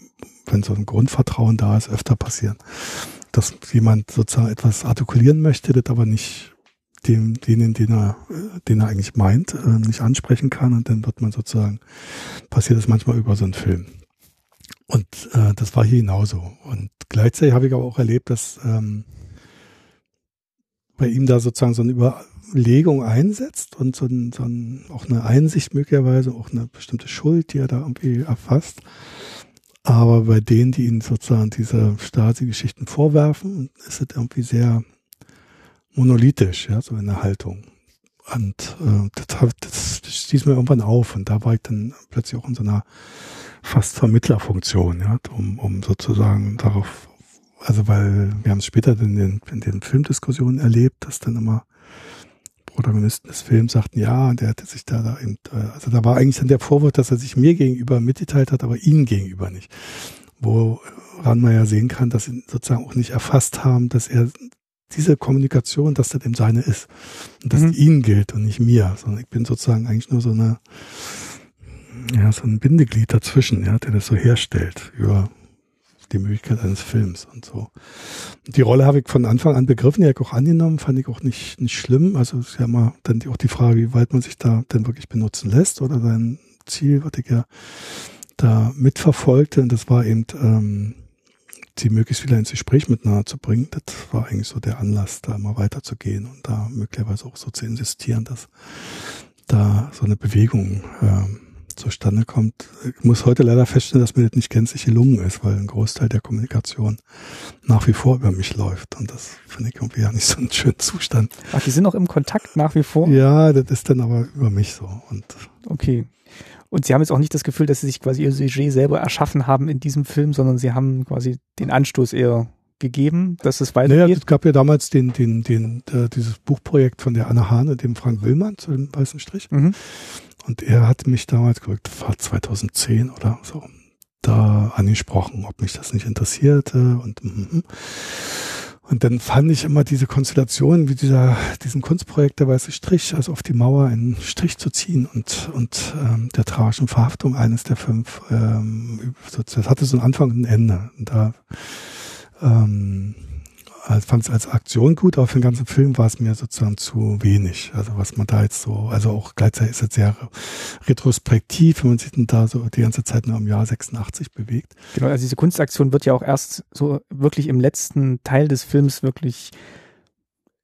wenn so ein Grundvertrauen da ist, öfter passieren dass jemand sozusagen etwas artikulieren möchte, das aber nicht dem, denen, den er, den er eigentlich meint, äh, nicht ansprechen kann und dann wird man sozusagen, passiert das manchmal über so einen Film. Und äh, das war hier genauso. Und gleichzeitig habe ich aber auch erlebt, dass ähm, bei ihm da sozusagen so eine Überlegung einsetzt und so, ein, so ein, auch eine Einsicht möglicherweise, auch eine bestimmte Schuld, die er da irgendwie erfasst. Aber bei denen, die ihn sozusagen diese Stasi-Geschichten vorwerfen, ist es irgendwie sehr monolithisch, ja, so in der Haltung. Und äh, das, das stieß mir irgendwann auf und da war ich dann plötzlich auch in so einer fast Vermittlerfunktion, ja, um, um sozusagen darauf, also weil wir haben es später in den, in den Filmdiskussionen erlebt, dass dann immer Protagonisten des Films sagten, ja, der hätte sich da, da eben, äh, also da war eigentlich dann der Vorwurf, dass er sich mir gegenüber mitgeteilt hat, aber ihnen gegenüber nicht. Woran man ja sehen kann, dass sie sozusagen auch nicht erfasst haben, dass er diese Kommunikation, dass das eben seine ist. Und dass mhm. ihnen gilt und nicht mir, sondern ich bin sozusagen eigentlich nur so eine, ja, so ein Bindeglied dazwischen, ja, der das so herstellt über die Möglichkeit eines Films und so. Die Rolle habe ich von Anfang an begriffen, die habe ich auch angenommen, fand ich auch nicht, nicht schlimm. Also es ist ja immer dann auch die Frage, wie weit man sich da denn wirklich benutzen lässt oder sein Ziel, was ich ja da mitverfolgte. Und das war eben, ähm, sie möglichst wieder ins Gespräch miteinander zu bringen. Das war eigentlich so der Anlass, da immer weiterzugehen und da möglicherweise auch so zu insistieren, dass da so eine Bewegung ähm, zustande kommt. Ich muss heute leider feststellen, dass mir das nicht gänzlich gelungen ist, weil ein Großteil der Kommunikation nach wie vor über mich läuft. Und das finde ich irgendwie ja nicht so einen schönen Zustand. Ach, die sind noch im Kontakt nach wie vor? Ja, das ist dann aber über mich so. Und okay. Und Sie haben jetzt auch nicht das Gefühl, dass Sie sich quasi Ihr Sujet selber erschaffen haben in diesem Film, sondern Sie haben quasi den Anstoß eher gegeben, dass es weitergeht? Naja, es gab ja damals den, den, den, äh, dieses Buchprojekt von der Anne Hahn und dem Frank Willmann zu dem weißen Strich. Mhm. Und er hat mich damals, das war 2010 oder so, da angesprochen, ob mich das nicht interessierte und, mm, und dann fand ich immer diese Konstellation wie dieser, diesem Kunstprojekt der weiße Strich, also auf die Mauer einen Strich zu ziehen und, und ähm, der tragischen Verhaftung eines der fünf, ähm, das hatte so einen Anfang und ein Ende. Und da ähm, fand es als Aktion gut, aber für den ganzen Film war es mir sozusagen zu wenig. Also was man da jetzt so, also auch gleichzeitig ist es sehr retrospektiv, wenn man sich dann da so die ganze Zeit nur im Jahr 86 bewegt. Genau, also diese Kunstaktion wird ja auch erst so wirklich im letzten Teil des Films wirklich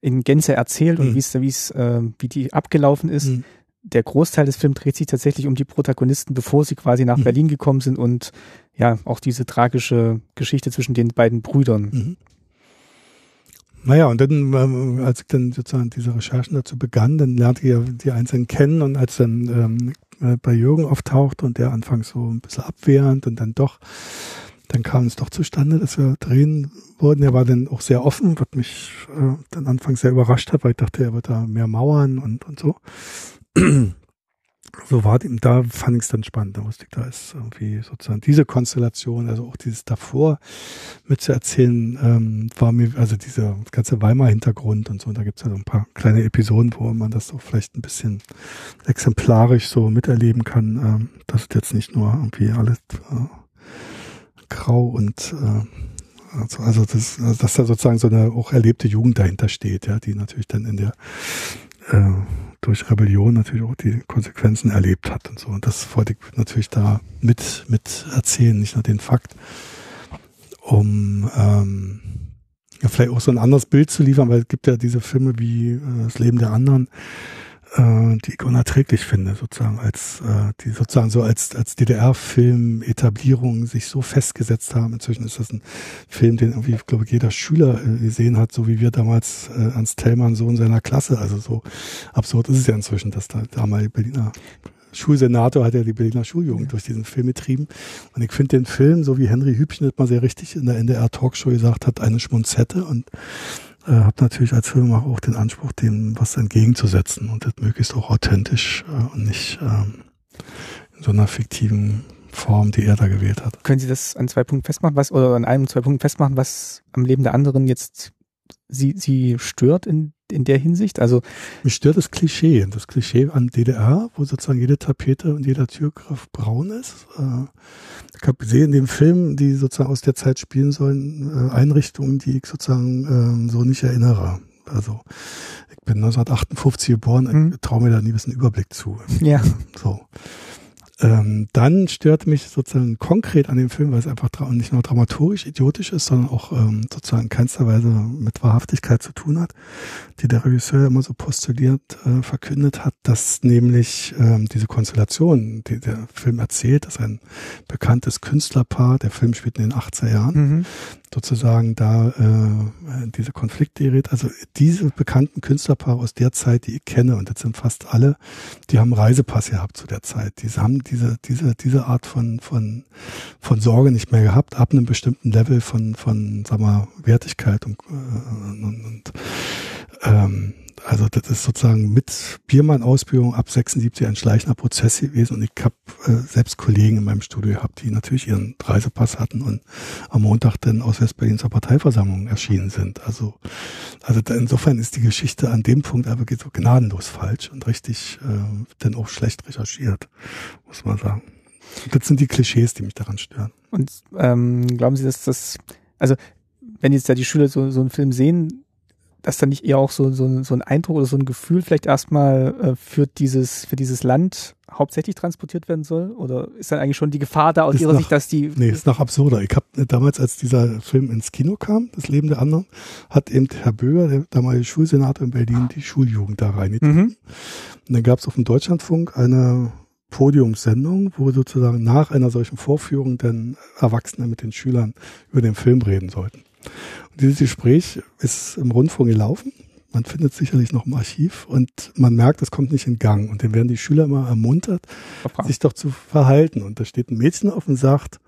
in Gänze erzählt und mhm. wie es, wie es, äh, wie die abgelaufen ist. Mhm. Der Großteil des Films dreht sich tatsächlich um die Protagonisten, bevor sie quasi nach mhm. Berlin gekommen sind und ja, auch diese tragische Geschichte zwischen den beiden Brüdern. Naja, und dann, ähm, als ich dann sozusagen diese Recherchen dazu begann, dann lernte ich ja die Einzelnen kennen und als dann ähm, äh, bei Jürgen auftauchte und der anfangs so ein bisschen abwehrend und dann doch, dann kam es doch zustande, dass wir drehen wurden. Er war dann auch sehr offen, was mich äh, dann anfangs sehr überrascht hat, weil ich dachte, er wird da mehr mauern und, und so so war dem, da fand ich es dann spannend. Da wusste ich, da ist irgendwie sozusagen diese Konstellation, also auch dieses davor mitzuerzählen, ähm, war mir, also dieser ganze Weimar-Hintergrund und so, da gibt es ja so ein paar kleine Episoden, wo man das so vielleicht ein bisschen exemplarisch so miterleben kann, ähm, dass es jetzt nicht nur irgendwie alles äh, grau und äh, also, also das, also dass da sozusagen so eine auch erlebte Jugend dahinter steht, ja, die natürlich dann in der äh, durch Rebellion natürlich auch die Konsequenzen erlebt hat und so. Und das wollte ich natürlich da mit, mit erzählen, nicht nur den Fakt, um ähm, ja, vielleicht auch so ein anderes Bild zu liefern, weil es gibt ja diese Filme wie äh, Das Leben der anderen, äh, die ich unerträglich finde, sozusagen als äh, die sozusagen so als als DDR-Film Etablierung sich so festgesetzt haben. Inzwischen ist das ein Film, den irgendwie, glaube ich, jeder Schüler äh, gesehen hat, so wie wir damals äh, Ernst Tellmann so in seiner Klasse. Also so absurd ist es ja inzwischen, dass da damals Berliner Schulsenator hat ja die Berliner Schuljugend ja. durch diesen Film getrieben. Und ich finde den Film, so wie Henry Hübchen das mal sehr richtig in der NDR Talkshow gesagt hat, eine Schmunzette und äh, habe natürlich als Filmemacher auch den Anspruch, dem was entgegenzusetzen und das möglichst auch authentisch äh, und nicht ähm, in so einer fiktiven Form, die er da gewählt hat. Können Sie das an zwei Punkten festmachen, was oder an einem, zwei Punkten festmachen, was am Leben der anderen jetzt Sie, Sie stört in in der Hinsicht? Also mich stört das Klischee, das Klischee an DDR, wo sozusagen jede Tapete und jeder Türgriff braun ist. Äh, ich habe gesehen in dem Film, die sozusagen aus der Zeit spielen sollen, äh, Einrichtungen, die ich sozusagen ähm, so nicht erinnere. Also ich bin 1958 geboren, mhm. traue mir da nie ein bisschen Überblick zu. Ja. So. Ähm, dann stört mich sozusagen konkret an dem Film, weil es einfach nicht nur dramaturgisch idiotisch ist, sondern auch ähm, sozusagen in keinster Weise mit Wahrhaftigkeit zu tun hat, die der Regisseur immer so postuliert, äh, verkündet hat, dass nämlich ähm, diese Konstellation, die der Film erzählt, dass ein bekanntes Künstlerpaar, der Film spielt in den 80er Jahren, mhm sozusagen da äh, diese Konflikte gerät. Also diese bekannten Künstlerpaare aus der Zeit, die ich kenne, und das sind fast alle, die haben Reisepass gehabt zu der Zeit. Die haben diese, diese, diese Art von, von, von Sorge nicht mehr gehabt, ab einem bestimmten Level von, von, sag mal, Wertigkeit und, äh, und, und ähm, also das ist sozusagen mit Biermann-Ausbildung ab 76 ein schleichender Prozess gewesen und ich habe äh, selbst Kollegen in meinem Studio gehabt, die natürlich ihren Reisepass hatten und am Montag dann aus Westberlin zur Parteiversammlung erschienen sind. Also, also insofern ist die Geschichte an dem Punkt einfach so gnadenlos falsch und richtig äh, dann auch schlecht recherchiert, muss man sagen. Das sind die Klischees, die mich daran stören. Und ähm, glauben Sie, dass das, also wenn jetzt da die Schüler so, so einen Film sehen, dass dann nicht eher auch so, so, so ein Eindruck oder so ein Gefühl vielleicht erstmal äh, für dieses, für dieses Land hauptsächlich transportiert werden soll? Oder ist dann eigentlich schon die Gefahr da aus ist Ihrer nach, Sicht, dass die. Nee, ist noch absurder. Ich habe äh, damals, als dieser Film ins Kino kam, Das Leben der anderen, hat eben Herr Böger, der damalige Schulsenator in Berlin, die Schuljugend da reingetan. Mhm. Und dann gab es auf dem Deutschlandfunk eine Podiumssendung, wo sozusagen nach einer solchen Vorführung dann Erwachsene mit den Schülern über den Film reden sollten. Und dieses Gespräch ist im Rundfunk gelaufen. Man findet sicherlich noch im Archiv und man merkt, es kommt nicht in Gang. Und dann werden die Schüler immer ermuntert, sich doch zu verhalten. Und da steht ein Mädchen auf und sagt,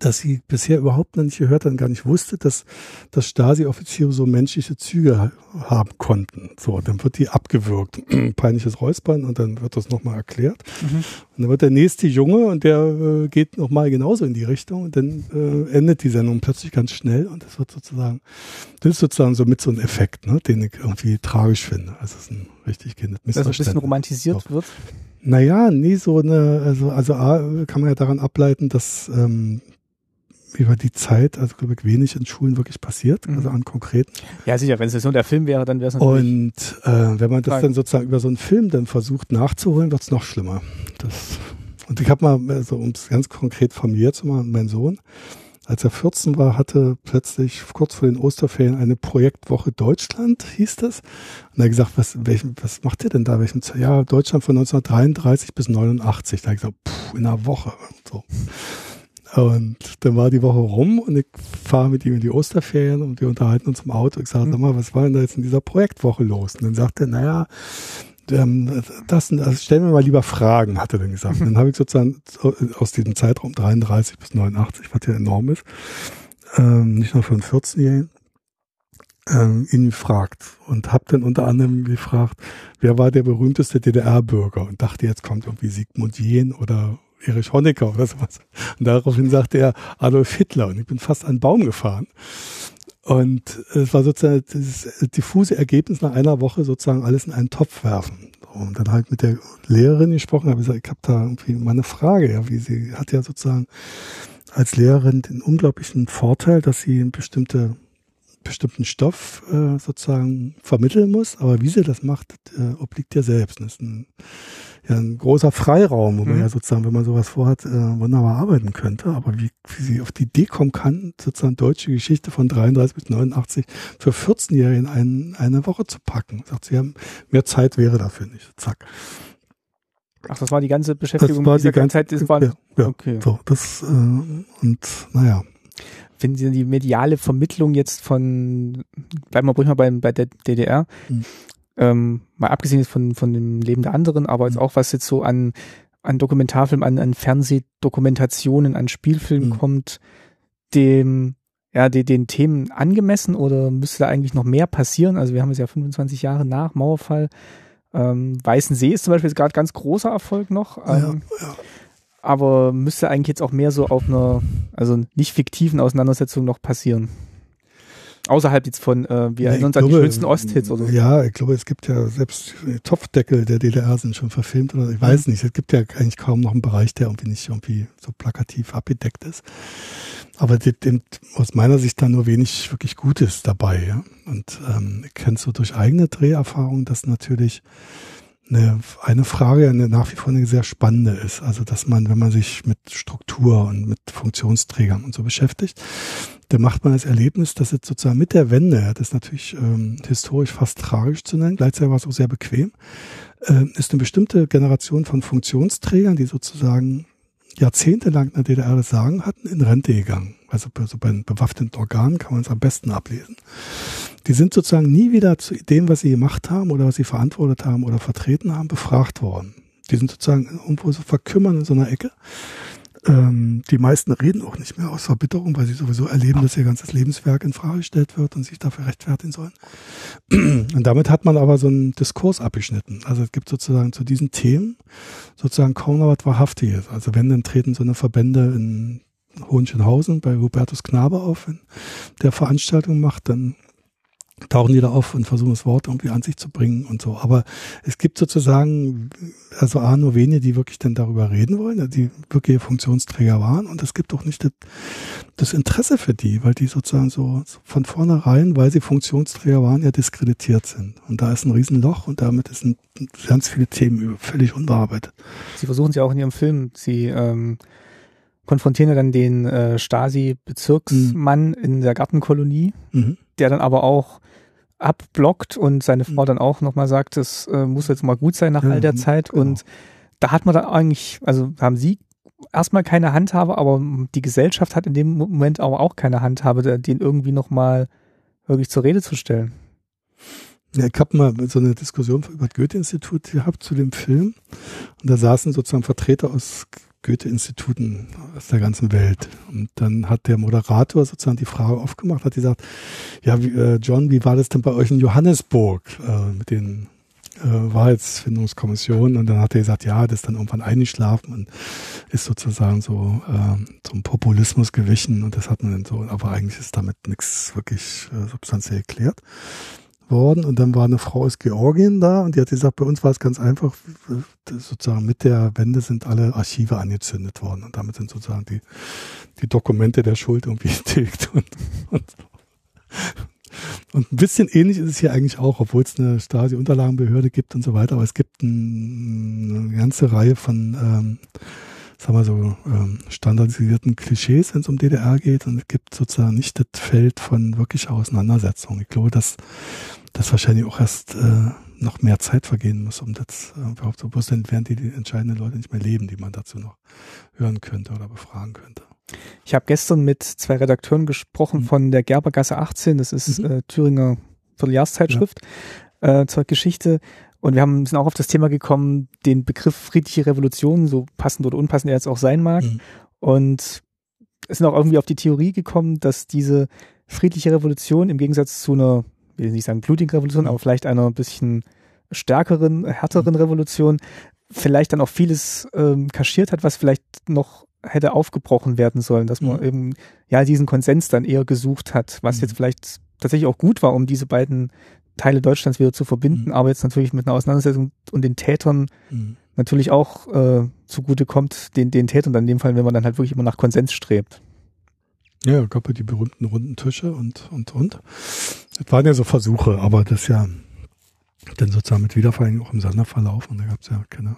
dass sie bisher überhaupt noch nicht gehört hat und gar nicht wusste, dass, dass Stasi-Offiziere so menschliche Züge haben konnten. So, dann wird die abgewürgt. Peinliches Räuspern und dann wird das nochmal erklärt. Mhm. Und dann wird der nächste Junge und der äh, geht nochmal genauso in die Richtung und dann äh, endet die Sendung plötzlich ganz schnell und das wird sozusagen, das ist sozusagen so mit so einem Effekt, ne, den ich irgendwie tragisch finde. Also es ist ein richtig Kind. Dass ein bisschen romantisiert so. wird? Naja, nie so eine, also, also A, kann man ja daran ableiten, dass ähm, über die Zeit, also glaube ich, wenig in Schulen wirklich passiert, mhm. also an konkreten. Ja, sicher, wenn es so der Film wäre, dann wäre es natürlich. Und äh, wenn man das dann sozusagen über so einen Film dann versucht nachzuholen, wird es noch schlimmer. Das, und ich habe mal, also, um es ganz konkret familiär zu machen, mein Sohn, als er 14 war, hatte plötzlich kurz vor den Osterferien eine Projektwoche Deutschland, hieß das. Und er hat gesagt, was, welchen, was macht ihr denn da? Welchen, ja, Deutschland von 1933 bis 89. Da habe ich gesagt, puh, in einer Woche. So. Und dann war die Woche rum und ich fahre mit ihm in die Osterferien und wir unterhalten uns im Auto. Ich sage, mhm. sag mal, was war denn da jetzt in dieser Projektwoche los? Und dann sagt er, naja, ähm, das, also stellen wir mal lieber Fragen, hat er dann gesagt. Dann habe ich sozusagen aus diesem Zeitraum 33 bis 89, was ja enorm ist, ähm, nicht nur für einen 14-Jährigen, ähm, ihn gefragt und habe dann unter anderem gefragt, wer war der berühmteste DDR-Bürger und dachte, jetzt kommt irgendwie Sigmund Jähn oder Erich Honecker oder sowas. Und daraufhin sagte er Adolf Hitler und ich bin fast an einen Baum gefahren. Und es war sozusagen das diffuse Ergebnis nach einer Woche sozusagen alles in einen Topf werfen. Und dann halt mit der Lehrerin gesprochen, habe gesagt, ich habe da irgendwie mal eine Frage, ja, wie sie hat ja sozusagen als Lehrerin den unglaublichen Vorteil, dass sie bestimmte bestimmten Stoff äh, sozusagen vermitteln muss, aber wie sie das macht, äh, obliegt ihr selbst. Das ist ein ja ein großer Freiraum, wo man mhm. ja sozusagen, wenn man sowas vorhat, äh, wunderbar arbeiten könnte. Aber wie, wie sie auf die Idee kommen kann, sozusagen deutsche Geschichte von 33 bis 89 für 14-Jährige in ein, eine Woche zu packen. Sagt sie, haben mehr Zeit wäre dafür nicht. Zack. Ach, das war die ganze Beschäftigung das war die ganze Zeit. Das war, ja, ja, okay. So, das äh, und naja. Finden Sie die mediale Vermittlung jetzt von, bleiben wir ruhig mal bei, bei der DDR, mhm. Ähm, mal abgesehen von, von dem Leben der anderen, aber jetzt mhm. auch was jetzt so an, an Dokumentarfilm, an, an Fernsehdokumentationen, an Spielfilmen mhm. kommt, dem, ja, den, den Themen angemessen oder müsste da eigentlich noch mehr passieren? Also wir haben es ja 25 Jahre nach Mauerfall. Ähm, Weißen See ist zum Beispiel jetzt gerade ganz großer Erfolg noch. Ähm, ja, ja. Aber müsste eigentlich jetzt auch mehr so auf einer, also nicht fiktiven Auseinandersetzung noch passieren. Außerhalb jetzt von, äh, wir erinnern uns an die schönsten Osthits oder so. Ja, ich glaube, es gibt ja selbst Topfdeckel der DDR sind schon verfilmt oder ich weiß mhm. nicht. Es gibt ja eigentlich kaum noch einen Bereich, der irgendwie nicht irgendwie so plakativ abgedeckt ist. Aber die, die, aus meiner Sicht da nur wenig wirklich Gutes dabei. Ja? Und ähm, ich kenne so durch eigene Dreherfahrung, dass natürlich eine, eine Frage, eine nach wie vor eine sehr spannende ist. Also, dass man, wenn man sich mit Struktur und mit Funktionsträgern und so beschäftigt, dann macht man das Erlebnis, dass jetzt sozusagen mit der Wende, das ist natürlich ähm, historisch fast tragisch zu nennen, gleichzeitig war es auch sehr bequem, äh, ist eine bestimmte Generation von Funktionsträgern, die sozusagen jahrzehntelang in der DDR das Sagen hatten, in Rente gegangen. Also so bei bewaffneten Organen kann man es am besten ablesen. Die sind sozusagen nie wieder zu dem, was sie gemacht haben oder was sie verantwortet haben oder vertreten haben, befragt worden. Die sind sozusagen irgendwo so verkümmern in so einer Ecke. Ähm, die meisten reden auch nicht mehr aus Verbitterung, weil sie sowieso erleben, dass ihr ganzes Lebenswerk in Frage gestellt wird und sich dafür rechtfertigen sollen. Und damit hat man aber so einen Diskurs abgeschnitten. Also es gibt sozusagen zu diesen Themen sozusagen kaum noch was Wahrhaftiges. Also wenn, dann treten so eine Verbände in Hohenschönhausen bei Hubertus Knabe auf, wenn der Veranstaltung macht, dann tauchen die da auf und versuchen das Wort irgendwie an sich zu bringen und so. Aber es gibt sozusagen, also A, nur wenige, die wirklich dann darüber reden wollen, die wirkliche Funktionsträger waren. Und es gibt auch nicht das, das Interesse für die, weil die sozusagen so von vornherein, weil sie Funktionsträger waren, ja diskreditiert sind. Und da ist ein Riesenloch und damit sind ganz viele Themen völlig unbearbeitet. Sie versuchen es ja auch in Ihrem Film. Sie ähm, konfrontieren ja dann den äh, Stasi-Bezirksmann mhm. in der Gartenkolonie, mhm. Der dann aber auch abblockt und seine Frau mhm. dann auch nochmal sagt, das äh, muss jetzt mal gut sein nach all der Zeit. Genau. Und da hat man da eigentlich, also haben sie erstmal keine Handhabe, aber die Gesellschaft hat in dem Moment aber auch keine Handhabe, den irgendwie nochmal wirklich zur Rede zu stellen. Ja, ich habe mal so eine Diskussion über das Goethe-Institut gehabt zu dem Film. Und da saßen sozusagen Vertreter aus Goethe-Instituten aus der ganzen Welt. Und dann hat der Moderator sozusagen die Frage aufgemacht, hat gesagt, ja, wie, äh, John, wie war das denn bei euch in Johannesburg äh, mit den äh, Wahrheitsfindungskommissionen? Und dann hat er gesagt, ja, das ist dann irgendwann eingeschlafen und ist sozusagen so äh, zum Populismus gewichen und das hat man dann so, aber eigentlich ist damit nichts wirklich äh, substanziell erklärt worden und dann war eine Frau aus Georgien da und die hat gesagt, bei uns war es ganz einfach, sozusagen mit der Wende sind alle Archive angezündet worden und damit sind sozusagen die, die Dokumente der Schuld irgendwie tilgt und, und, und ein bisschen ähnlich ist es hier eigentlich auch, obwohl es eine Stasi-Unterlagenbehörde gibt und so weiter, aber es gibt ein, eine ganze Reihe von ähm, sagen wir so, ähm, standardisierten Klischees, wenn es um DDR geht. Und es gibt sozusagen nicht das Feld von wirklicher Auseinandersetzung. Ich glaube, dass das wahrscheinlich auch erst äh, noch mehr Zeit vergehen muss, um das äh, überhaupt zu bewusst, dann werden die, die entscheidenden Leute nicht mehr leben, die man dazu noch hören könnte oder befragen könnte. Ich habe gestern mit zwei Redakteuren gesprochen mhm. von der Gerbergasse 18, das ist mhm. äh, Thüringer Vierteljahrszeitschrift ja. äh, zur Geschichte. Und wir haben, sind auch auf das Thema gekommen, den Begriff friedliche Revolution, so passend oder unpassend er jetzt auch sein mag. Mhm. Und es sind auch irgendwie auf die Theorie gekommen, dass diese friedliche Revolution im Gegensatz zu einer, ich will nicht sagen blutigen Revolution, mhm. aber vielleicht einer ein bisschen stärkeren, härteren mhm. Revolution vielleicht dann auch vieles ähm, kaschiert hat, was vielleicht noch hätte aufgebrochen werden sollen, dass man mhm. eben ja diesen Konsens dann eher gesucht hat, was mhm. jetzt vielleicht tatsächlich auch gut war, um diese beiden Teile Deutschlands wieder zu verbinden, mhm. aber jetzt natürlich mit einer Auseinandersetzung und den Tätern mhm. natürlich auch äh, zugute kommt, den, den Tätern dann in dem Fall, wenn man dann halt wirklich immer nach Konsens strebt. Ja, gab ja die berühmten runden Tische und, und, und. Das waren ja so Versuche, aber das ja dann sozusagen mit Wiedervereinigung auch im Sonderverlauf und da gab es ja keine.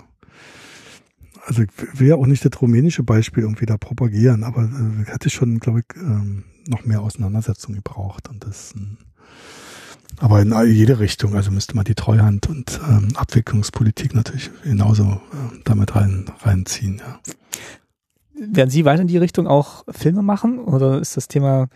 Also ich will ja auch nicht das rumänische Beispiel irgendwie da propagieren, aber äh, hätte schon, glaube ich, ähm, noch mehr Auseinandersetzung gebraucht und das ähm, aber in jede Richtung, also müsste man die Treuhand und ähm, Abwicklungspolitik natürlich genauso äh, damit rein, reinziehen, ja. Werden Sie weiter in die Richtung auch Filme machen oder ist das Thema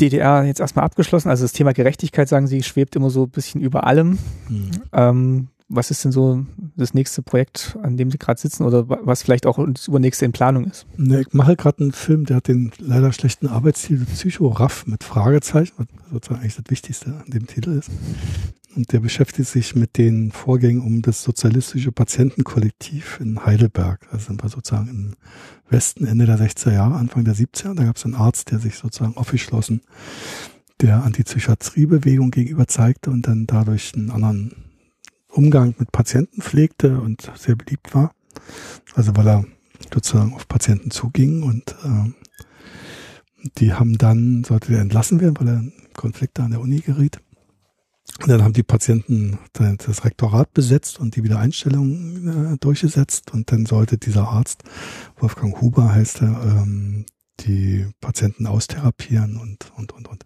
DDR jetzt erstmal abgeschlossen? Also das Thema Gerechtigkeit, sagen Sie, schwebt immer so ein bisschen über allem. Mhm. Ähm, was ist denn so das nächste Projekt, an dem Sie gerade sitzen oder was vielleicht auch das übernächste in Planung ist? Ne, ich mache gerade einen Film, der hat den leider schlechten Arbeitstitel Psychoraff mit Fragezeichen, was sozusagen eigentlich das Wichtigste an dem Titel ist. Und der beschäftigt sich mit den Vorgängen um das sozialistische Patientenkollektiv in Heidelberg. Also sind wir sozusagen im Westen Ende der 60er Jahre, Anfang der 70er. Da gab es einen Arzt, der sich sozusagen aufgeschlossen der Antipsychiatriebewegung gegenüber zeigte und dann dadurch einen anderen Umgang mit Patienten pflegte und sehr beliebt war. Also weil er sozusagen auf Patienten zuging und äh, die haben dann, sollte er entlassen werden, weil er in Konflikte an der Uni geriet. Und dann haben die Patienten das Rektorat besetzt und die Wiedereinstellung äh, durchgesetzt. Und dann sollte dieser Arzt, Wolfgang Huber heißt er, ähm, die Patienten austherapieren und, und, und, und.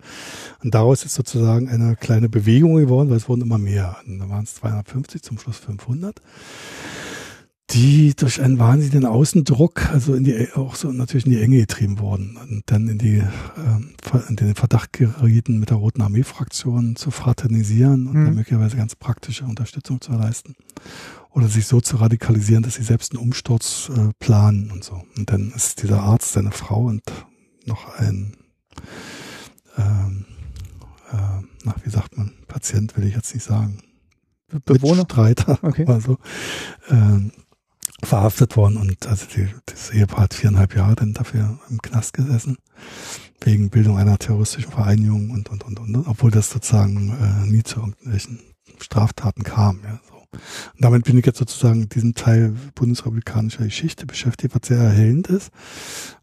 Und daraus ist sozusagen eine kleine Bewegung geworden, weil es wurden immer mehr. Und dann waren es 250, zum Schluss 500 die durch einen wahnsinnigen Außendruck, also in die, auch so natürlich in die Enge getrieben wurden und dann in die, äh, in den Verdacht gerieten, mit der Roten Armee-Fraktion zu fraternisieren und mhm. dann möglicherweise ganz praktische Unterstützung zu leisten. Oder sich so zu radikalisieren, dass sie selbst einen Umsturz äh, planen und so. Und dann ist dieser Arzt, seine Frau und noch ein, ähm, äh, na, wie sagt man, Patient will ich jetzt nicht sagen. Bewohner? Streiter. Okay. Also, äh, verhaftet worden und also die, das Ehepaar hat viereinhalb Jahre dann dafür im Knast gesessen wegen Bildung einer terroristischen Vereinigung und und und und, obwohl das sozusagen äh, nie zu irgendwelchen Straftaten kam. Ja, so. Und damit bin ich jetzt sozusagen in diesem Teil bundesrepublikanischer Geschichte beschäftigt, was sehr erhellend ist,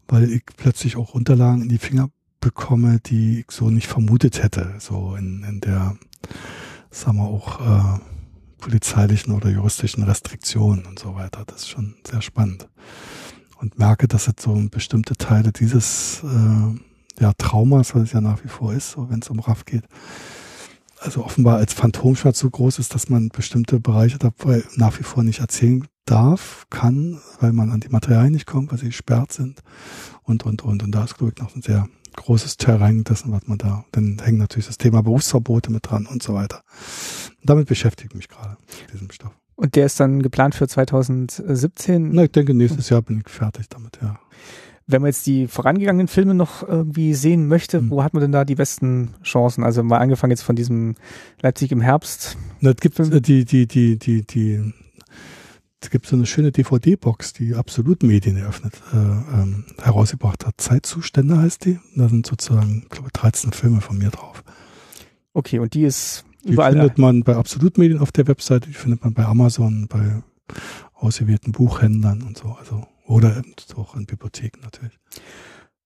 weil ich plötzlich auch Unterlagen in die Finger bekomme, die ich so nicht vermutet hätte, so in, in der, sagen wir auch, äh, polizeilichen oder juristischen Restriktionen und so weiter. Das ist schon sehr spannend. Und merke, dass jetzt so bestimmte Teile dieses äh, ja, Traumas, was es ja nach wie vor ist, so wenn es um RAF geht, also offenbar als Phantomschmerz so groß ist, dass man bestimmte Bereiche dabei nach wie vor nicht erzählen darf, kann, weil man an die Materialien nicht kommt, weil sie gesperrt sind und, und, und. Und da ist, glaube ich, noch ein sehr großes Terrain dessen, was man da, dann hängt natürlich das Thema Berufsverbote mit dran und so weiter. Und damit beschäftige ich mich gerade, mit diesem Stoff. Und der ist dann geplant für 2017? Na, ich denke, nächstes Jahr bin ich fertig damit, ja. Wenn man jetzt die vorangegangenen Filme noch irgendwie sehen möchte, hm. wo hat man denn da die besten Chancen? Also mal angefangen jetzt von diesem Leipzig im Herbst. Na, es gibt äh, die, die, die, die, die es gibt so eine schöne DVD-Box, die Absolut Medien eröffnet, äh, ähm, herausgebracht hat. Zeitzustände heißt die. Da sind sozusagen, glaube ich, 13 Filme von mir drauf. Okay, und die ist die überall. Die findet man bei Absolut Medien auf der Webseite, die findet man bei Amazon, bei ausgewählten Buchhändlern und so. Also, oder auch in Bibliotheken natürlich.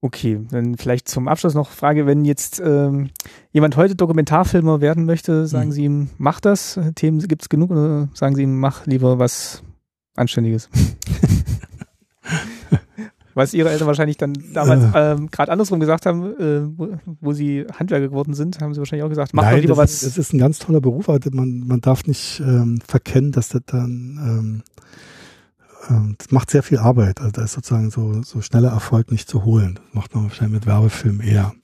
Okay, dann vielleicht zum Abschluss noch Frage, wenn jetzt ähm, jemand heute Dokumentarfilmer werden möchte, sagen hm. Sie ihm, mach das, Themen gibt es genug, oder sagen Sie ihm, mach lieber was Anständiges. Was ihre Eltern wahrscheinlich dann damals äh. ähm, gerade andersrum gesagt haben, äh, wo, wo, sie Handwerker geworden sind, haben sie wahrscheinlich auch gesagt, mach Nein, doch lieber das was. Es ist ein ganz toller Beruf, aber man, man darf nicht ähm, verkennen, dass das dann ähm, das macht sehr viel Arbeit. Also da ist sozusagen so, so schneller Erfolg nicht zu holen. Das macht man wahrscheinlich mit Werbefilmen eher.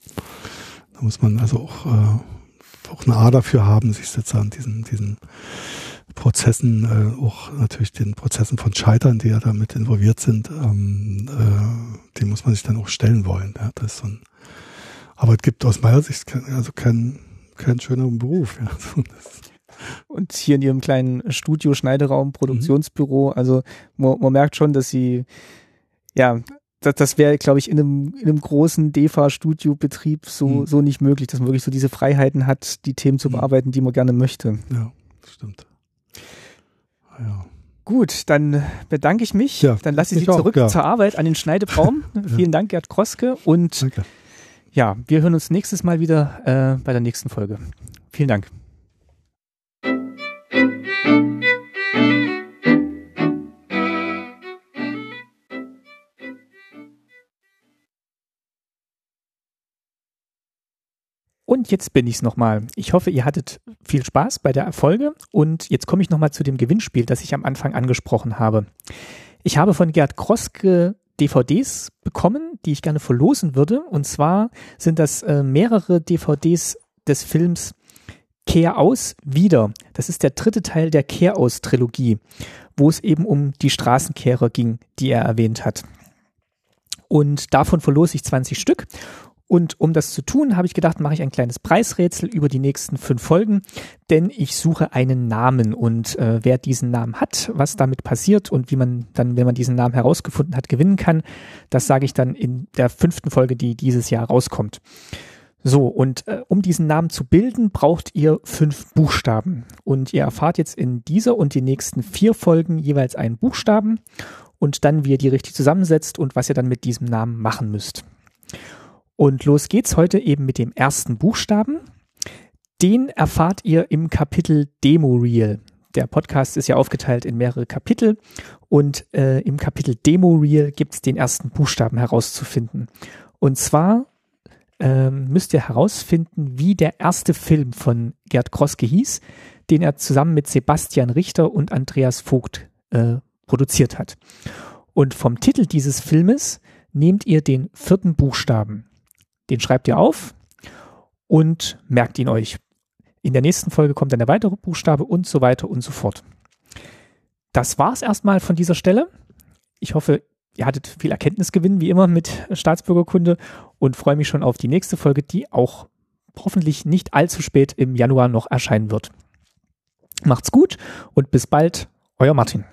Da muss man also auch, äh, auch eine A dafür haben, sich an diesen, diesen Prozessen, äh, auch natürlich den Prozessen von Scheitern, die ja damit involviert sind, ähm, äh, die muss man sich dann auch stellen wollen. Ja? Das ist so ein, aber es gibt aus meiner Sicht kein, also keinen kein schöneren Beruf. Ja? Und hier in ihrem kleinen Studio, Schneideraum, Produktionsbüro, mhm. also man, man merkt schon, dass sie ja das, das wäre, glaube ich, in einem, in einem großen DEFA-Studiobetrieb so, mhm. so nicht möglich, dass man wirklich so diese Freiheiten hat, die Themen zu mhm. bearbeiten, die man gerne möchte. Ja, das stimmt. Ja. Gut, dann bedanke ich mich. Ja, dann lasse ich Sie zurück auch, ja. zur Arbeit an den Schneidebaum. Vielen Dank, Gerd Kroske. Und Danke. ja, wir hören uns nächstes Mal wieder äh, bei der nächsten Folge. Vielen Dank. Und jetzt bin ich es nochmal. Ich hoffe, ihr hattet viel Spaß bei der Erfolge. Und jetzt komme ich nochmal zu dem Gewinnspiel, das ich am Anfang angesprochen habe. Ich habe von Gerd Kroske DVDs bekommen, die ich gerne verlosen würde. Und zwar sind das äh, mehrere DVDs des Films Kehr aus wieder. Das ist der dritte Teil der Kehr aus Trilogie, wo es eben um die Straßenkehrer ging, die er erwähnt hat. Und davon verlose ich 20 Stück. Und um das zu tun, habe ich gedacht, mache ich ein kleines Preisrätsel über die nächsten fünf Folgen, denn ich suche einen Namen und äh, wer diesen Namen hat, was damit passiert und wie man dann, wenn man diesen Namen herausgefunden hat, gewinnen kann, das sage ich dann in der fünften Folge, die dieses Jahr rauskommt. So, und äh, um diesen Namen zu bilden, braucht ihr fünf Buchstaben. Und ihr erfahrt jetzt in dieser und den nächsten vier Folgen jeweils einen Buchstaben und dann, wie ihr die richtig zusammensetzt und was ihr dann mit diesem Namen machen müsst. Und los geht's heute eben mit dem ersten Buchstaben. Den erfahrt ihr im Kapitel Demo Reel. Der Podcast ist ja aufgeteilt in mehrere Kapitel und äh, im Kapitel Demo Reel gibt es den ersten Buchstaben herauszufinden. Und zwar ähm, müsst ihr herausfinden, wie der erste Film von Gerd Kroske hieß, den er zusammen mit Sebastian Richter und Andreas Vogt äh, produziert hat. Und vom Titel dieses Filmes nehmt ihr den vierten Buchstaben. Den schreibt ihr auf und merkt ihn euch. In der nächsten Folge kommt dann der weitere Buchstabe und so weiter und so fort. Das war's erstmal von dieser Stelle. Ich hoffe, ihr hattet viel Erkenntnisgewinn, wie immer, mit Staatsbürgerkunde und freue mich schon auf die nächste Folge, die auch hoffentlich nicht allzu spät im Januar noch erscheinen wird. Macht's gut und bis bald, euer Martin.